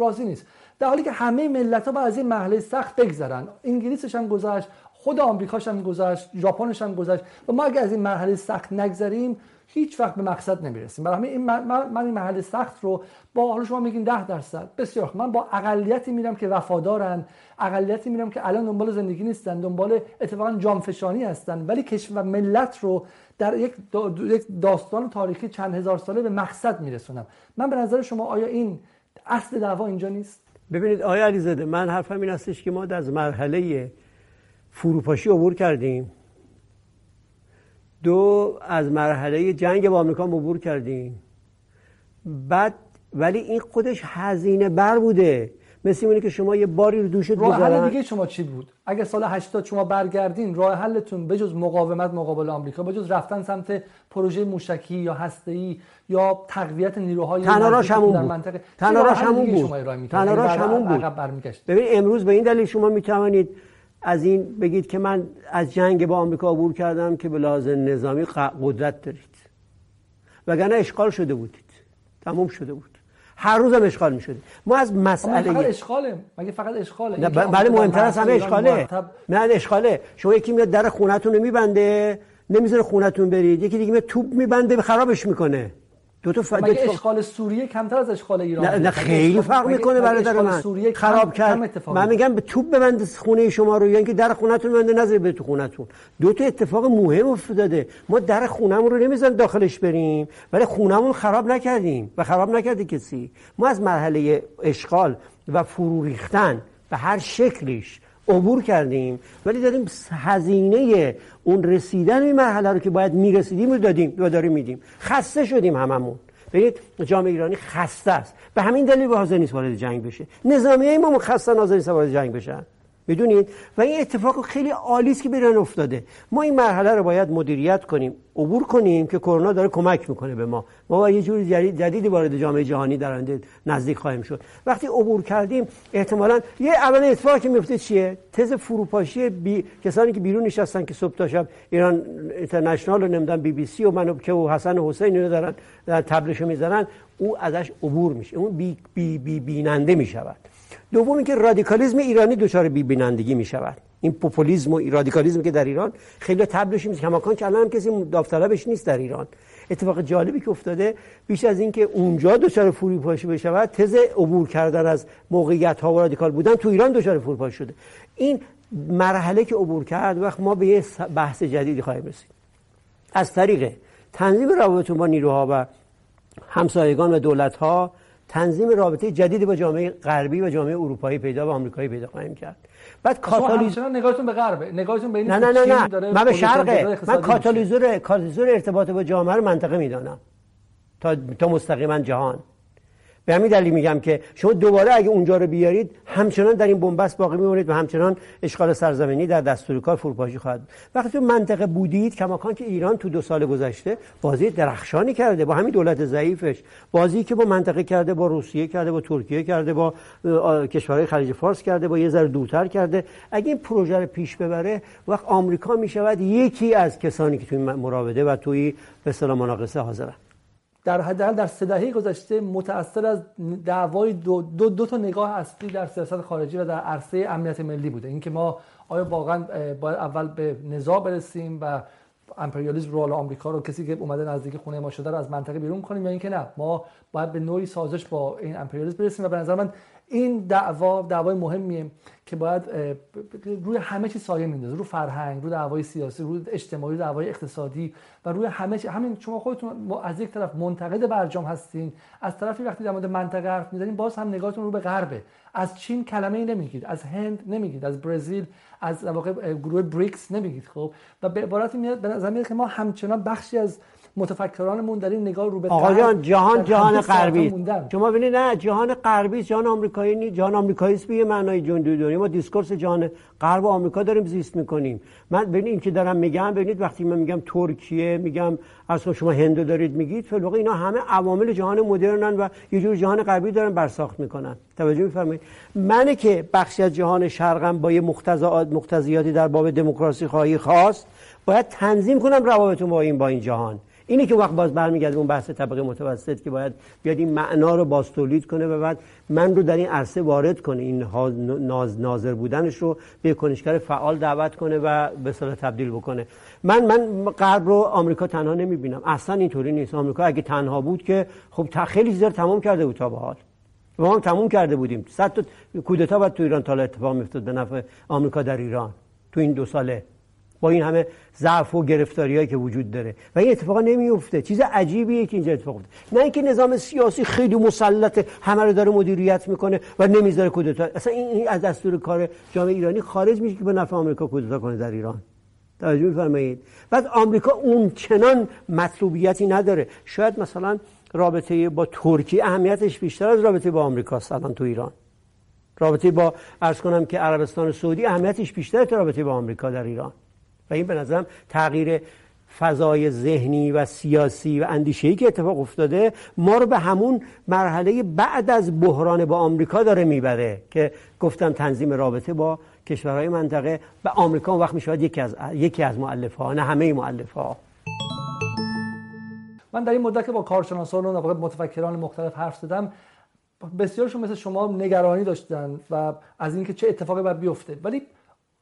راضی نیست. در حالی که همه ملت ها از این مرحله سخت بگذرن. انگلیسش هم گذشت خود آمریکاش هم گذشت ژاپنش هم گذشت و ما اگه از این مرحله سخت نگذریم هیچ وقت به مقصد نمی‌رسیم. برای همین این من این محل سخت رو با حالا شما میگین 10 درصد. بسیار من با اقلیتی میرم که وفادارن. اقلیتی میرم که الان دنبال زندگی نیستن. دنبال اتفاقا جامفشانی هستن. ولی کشور و ملت رو در یک داستان تاریخی چند هزار ساله به مقصد میرسونم. من به نظر شما آیا این اصل دعوا اینجا نیست؟ ببینید آیا علیزاده من حرفم این هستش که ما از مرحله فروپاشی عبور کردیم. دو از مرحله جنگ با آمریکا عبور کردیم. بعد ولی این خودش هزینه بر بوده. مثل اینه که شما یه باری رو دوشت راه حل دیگه شما چی بود؟ اگه سال 80 شما برگردین راه حلتون بجز مقاومت مقابل آمریکا بجز رفتن سمت پروژه موشکی یا هسته‌ای یا تقویت نیروهای تناراش همون در منطقه تناراش همون بود. تناراش یعنی همون بود. ببین امروز به این دلیل شما می‌توانید از این بگید که من از جنگ با آمریکا عبور کردم که به لحاظ نظامی قدرت دارید. وگرنه اشغال شده بودید. تموم شده بود. هر روزم اشغال می شده ما از مسئله فقط اشغاله. مگه فقط اشغاله؟ بله مهمتر از همه اشغاله. نه اشغاله. شما یکی میاد در خونتون رو میبنده نمی‌ذاره خونتون برید. یکی دیگه میاد توپ میبنده خرابش می‌کنه. دو تا ف... مگه اشغال سوریه کمتر از اشغال ایران نه, نه خیلی فرق می‌کنه برادر من. سوریه خراب کرد. من میگم به توپ ببند خونه شما رو یا اینکه در خونتون بنده نذارید به تو خونتون. دو تا اتفاق مهم افتاده. ما در خونمون رو نمی‌ذاریم داخلش بریم ولی خونمون خراب نکردیم و خراب نکرده کسی. ما از مرحله اشغال و فرو ریختن به هر شکلیش عبور کردیم ولی داریم هزینه اون رسیدن این مرحله رو که باید می‌رسیدیم رو دادیم و داریم میدیم. خسته شدیم هممون. ببینید جامعه ایرانی خسته است. به همین دلیل حاضر نیست وارد جنگ بشه. نظامیه ما خسته حاضر نیست وارد جنگ بشن. بدونید و این اتفاق خیلی عالی است که به افتاده. ما این مرحله رو باید مدیریت کنیم عبور کنیم که کرونا داره کمک می‌کنه به ما. ما با یه جور جدیدی وارد جامعه جهانی در آینده نزدیک خواهیم شد. وقتی عبور کردیم احتمالا یه اول اتفاقی که میفته چیه؟ تز فروپاشی بی... کسانی که بیرون نشستن که صبح تا شب ایران اینترنشنال و نمی‌دونم بی بی سی و منو که و حسن حسین رو دارن در تبلشو می‌زنن او ازش عبور میشه. اون بی, بی, بی بیننده می‌شود. دوم اینکه رادیکالیسم ایرانی دچار بیبینندگی می شود این پوپولیسم و رادیکالیسم که در ایران خیلی تبلش میشه کماکان که الان هم کسی داوطلبش نیست در ایران. اتفاق جالبی که افتاده بیش از اینکه اونجا دچار فروپاشی بشود تز عبور کردن از موقعیت ها و رادیکال بودن تو ایران دچار فروپاشی شده. این مرحله که عبور کرد وقت ما به یه بحث جدیدی خواهیم رسید. از طریق تنظیم روابط با نیروها و همسایگان و دولت ها تنظیم رابطه جدیدی با جامعه غربی و جامعه اروپایی پیدا و آمریکایی پیدا خواهیم کرد. بعد کاتالیزور نگاهتون به غربه. نگاهتون به این نه نه نه نه. من به شرقه. من کاتالیزور کاتالیزور ارتباط با جامعه رو منطقه می‌دانم. تا تا مستقیما جهان. به همین دلیل میگم که شما دوباره اگه اونجا رو بیارید همچنان در این بنبست باقی میمونید و همچنان اشغال سرزمینی در دستور کار فروپاشی خواهد وقتی تو منطقه بودید کماکان که ایران تو دو سال گذشته بازی درخشانی کرده با همین دولت ضعیفش بازی که با منطقه کرده با روسیه کرده با ترکیه کرده با کشورهای خلیج فارس کرده با یه ذره دورتر کرده. اگه این پروژه رو پیش ببره وقت آمریکا می‌شود یکی از کسانی که توی مراوده و توی به مناقصه حاضرن. در حداقل در سه گذشته متأثر از دعوای دو, دو, دو تا نگاه اصلی در سیاست خارجی و در عرصه امنیت ملی بوده. اینکه ما آیا واقعا باید اول به نزاع برسیم و امپریالیسم رول آمریکا رو کسی که اومده نزدیک خونه ما شده رو از منطقه بیرون کنیم یا اینکه نه ما باید به نوعی سازش با این امپریالیسم برسیم. و به نظر من این دعوا دعوای مهمیه که باید روی همه چی سایه میندازه. رو فرهنگ رو دعوای سیاسی رو اجتماعی دعوای اقتصادی و روی همه چی. همین شما خودتون از یک طرف منتقد برجام هستین از طرفی وقتی در مورد منطقه حرف می‌زنین باز هم نگاهتون رو به غربه. از چین کلمه ای نمیگید از هند نمیگید از برزیل از واقع گروه بریکس نمیگید خب؟ و به عبارتی میاد به نظر که ما همچنان بخشی از متفکرانمون در این نگاه رو به آقا جان جهان جهان غربی شما ببینید نه جهان غربی جهان آمریکایی نی جهان آمریکایی است به معنای جون دنیا. ما discourse جهان غرب و آمریکا داریم زیست می‌کنیم. من ببینید این که دارم میگم ببینید وقتی من میگم ترکیه میگم اصلا شما هندو دارید میگید فلوق اینا همه عوامل جهان مدرنن و یه جور جهان غربی دارن برساخت می‌کنن. توجه میفرمایید. منه که بخشی از جهان شرقم با یه مقتضیات مقتضیاتی در باب دموکراسی خواهی خواست. باید تنظیم کنم روابطون با این با این جهان. اینی که وقت باز برمیگرده اون بحث طبقه متوسط که باید بیاد این معنا رو باز تولید کنه و بعد من رو در این عرصه وارد کنه این ناز ناظر بودنش رو به کنشگر فعال دعوت کنه و به صلاح تبدیل بکنه. من من غرب رو آمریکا تنها نمی‌بینم. اصلا اینطوری نیست. آمریکا اگه تنها بود که خب خیلی زیر تمام کرده بود تا به حال. ما هم تموم کرده بودیم. صد تا کودتا بعد تو ایران تا اتفاق میفتاد به نفع آمریکا در ایران. تو این دو ساله. با این همه ضعف و گرفتاریایی که وجود داره. و این اتفاقا نمیفته چیز عجیبیه که اینجا اتفاق افتاد نه اینکه نظام سیاسی خیلی مسلط همه رو داره مدیریت می‌کنه و نمی‌ذاره کودتا. اصلا این از دستور کار جامعه ایرانی خارج میشه که به نفع آمریکا کودتا کنه در ایران. توجه میفرمایید. بعد آمریکا اون چنان مطلوبیتی نداره. شاید مثلا رابطه با ترکیه اهمیتش بیشتر از رابطه با آمریکا الان تو ایران. رابطه با ارز کنم که عربستان سعودی اهمیتش بیشتر از رابطه با آمریکا در ایران. و این به نظرم تغییر فضای ذهنی و سیاسی و اندیشه‌ای که اتفاق افتاده ما رو به همون مرحله بعد از بحران با آمریکا داره می‌بره که گفتم تنظیم رابطه با کشورهای منطقه و آمریکا اون وقت می‌شود یکی از یکی از ها نه همه ها من در این مدت که با کارشناسان و متفکران مختلف حرف زدم بسیارشون مثل شما نگرانی داشتن و از اینکه چه اتفاقی باید بیفته. ولی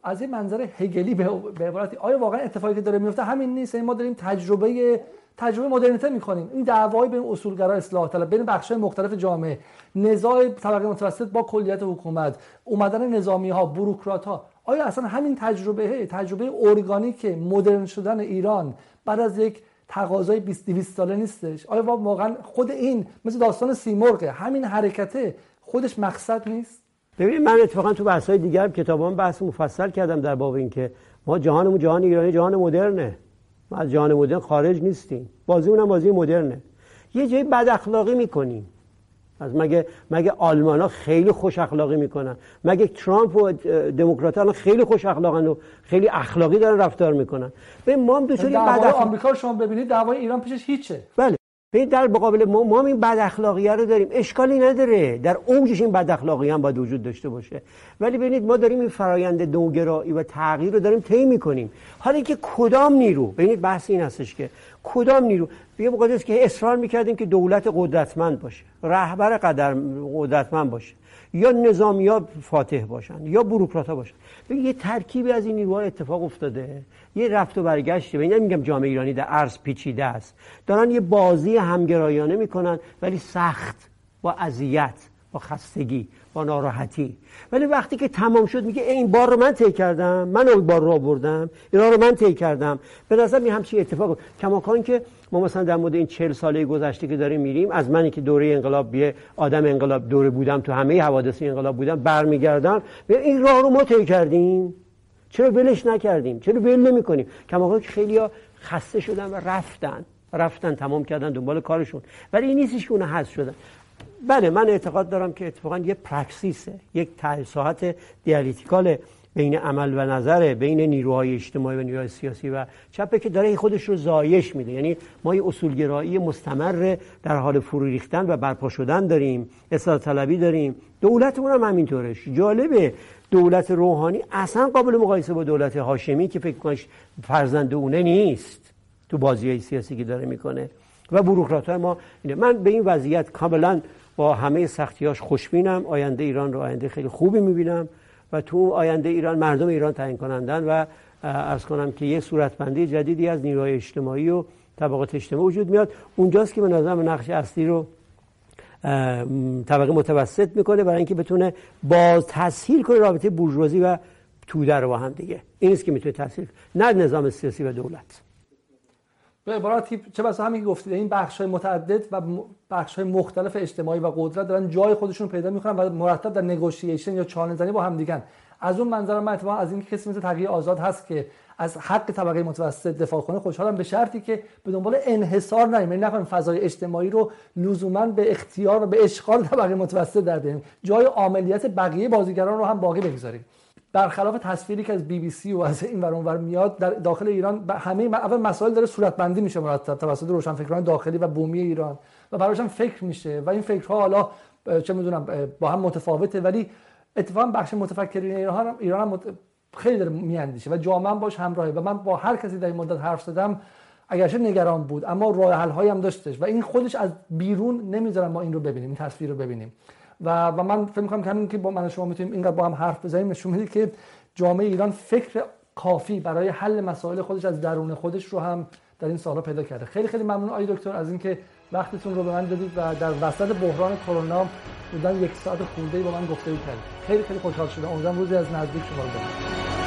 از این منظر هگلی به عبارتی آیا واقعا اتفاقی که داره میفته؟ همین نیست. یعنی ما داریم تجربه تجربه مدرنیته می‌کنیم. این دعوای بین اصولگرا اصلاح طلب بین بخش‌های مختلف جامعه. نزاع طبقه متوسط با کلیت حکومت. اومدن نظامی ها بوروکرات ها آیا اصلا همین تجربه تجربه ارگانیک مدرن شدن ایران بعد از یک تقاضای 20 200 ساله نیستش؟ آیا واقعا خود این مثل داستان سیمرغ همین حرکته خودش مقصد نیست؟ ببینید من اتفاقا تو بحث های دیگر کتابان بحث مفصل کردم در باب اینکه ما جهانمون جهان ایرانی جهان مدرنه. ما از جهان مدرن خارج نیستیم. بازیمون هم بازی مدرنه. یه جایی بد اخلاقی می‌کنیم. از مگه مگه آلمان ها خیلی خوش اخلاقی می‌کنن؟ مگه ترامپ و دموکرات ها خیلی خوش اخلاقن و خیلی اخلاقی دارن رفتار می‌کنن؟ به ما هم دوچاری بد آمریکا شما ببینید دعوای ایران پیشش هیچه. بله. به در مقابل ما, ما این بد اخلاقیه رو داریم. اشکالی نداره. در اوجش این بد اخلاقی هم باید وجود داشته باشه. ولی ببینید ما داریم این فرایند نوگرایی و تغییر رو داریم طی می‌کنیم. حالا که کدام نیرو؟ ببینید بحث این هستش که کدام نیرو؟ یه موقعی که اصرار می‌کردیم که دولت قدرتمند باشه رهبر قدر قدرتمند باشه یا نظامی ها فاتح باشن یا بروکرات باشن. یه ترکیبی از این نیروها اتفاق افتاده. یه رفت و برگشته. ببین میگم جامعه ایرانی در عرض پیچیده است. دارن یه بازی همگرایانه می‌کنن ولی سخت با اذیت با خستگی با ناراحتی. ولی وقتی که تمام شد میگه این بار رو من طی کردم. من اون بار رو بردم اینا رو من طی کردم. به نظر می همچین اتفاق. کماکان که ما مثلا در مورد این چهل ساله گذشته که داریم میریم از منی که دوره انقلاب بیه آدم انقلاب دوره بودم تو همه حوادث انقلاب بودم برمیگردم. این راه رو ما طی کردیم. چرا ولش نکردیم؟ چرا ول نمی‌کنیم؟ کماکان که خیلی خسته شدن و رفتن. رفتن تمام کردن دنبال کارشون. ولی این نیستش که اونها حذف شدن. بله من اعتقاد دارم که اتفاقا یه پرکسیسه یک ساحت دیالیتیکال بین عمل و نظر بین نیروهای اجتماعی و نیروهای سیاسی و چپه که داره خودش رو زایش میده. یعنی ما یه اصولگرایی مستمر در حال فرو ریختن و برپا شدن داریم اصلاح طلبی داریم. دولتمون هم همینطورش. جالبه دولت روحانی اصلا قابل مقایسه با دولت هاشمی که فکر کنش فرزند اونه نیست تو بازی های سیاسی که داره می‌کنه. و بروکرات ما اینه. من به این وضعیت کاملا با همه سختیاش خوشبینم. آینده ایران رو آینده خیلی خوبی می‌بینم. و تو آینده ایران مردم ایران تعیین کنندن و ارز کنم که یه صورتبندی جدیدی از نیروهای اجتماعی و طبقات اجتماعی وجود میاد. اونجاست که به نظرم نقش اصلی رو طبقه متوسط می‌کنه برای اینکه بتونه باز تسهیل کنه رابطه بورژوازی و توده رو با هم دیگه. این است که می‌تونه تسهیل نه نظام سیاسی و دولت. به عبارتی چه بسا همین گفتید این بخش های متعدد و بخش های مختلف اجتماعی و قدرت دارن جای خودشون پیدا می‌کنن و مرتب در نگوشیشن یا چانه زنی با هم دیگن. از اون منظر من اتفاقا از اینکه کسی مثل تغییر آزاد هست که از حق طبقه متوسط دفاع کنه خوشحالم به شرطی که به دنبال انحصار نریم یعنی نکنیم فضای اجتماعی رو لزوما به اختیار و به اشغال طبقه متوسط در بیاریم. جای عملیات بقیه بازیگران رو هم باقی بگذاریم. برخلاف تصویری که از بی بی سی و از این ور اونور میاد در داخل ایران همه اول مسائل داره صورتبندی میشه مرتب توسط روشنفکران داخلی و بومی ایران. و برایش هم فکر میشه و این فکرها حالا چه می‌دونم با هم متفاوته ولی اتفاقا بخش متفکرین ایران هم ایران هم خیلی داره میاندیشه و جامعه باش همراهه. و من با هر کسی در این مدت حرف زدم اگرچه نگران بود اما راه حل هم داشتش و این خودش از بیرون نمی‌ذارم ما این رو ببینیم این تصویر رو ببینیم. و, و من فکر می‌کنم همین که با من شما می‌تونیم اینقدر با هم حرف بزنیم نشون میده که جامعه ایران فکر کافی برای حل مسائل خودش از درون خودش رو هم در این سالها پیدا کرده. خیلی خیلی ممنون آقای دکتر از اینکه وقتتون رو به من دادید و در وسط بحران کرونا بودن یک ساعت خورده با من گفتگو کردید. خیلی خیلی خوشحال شدم. امیدوارم روزی از نزدیک شما رو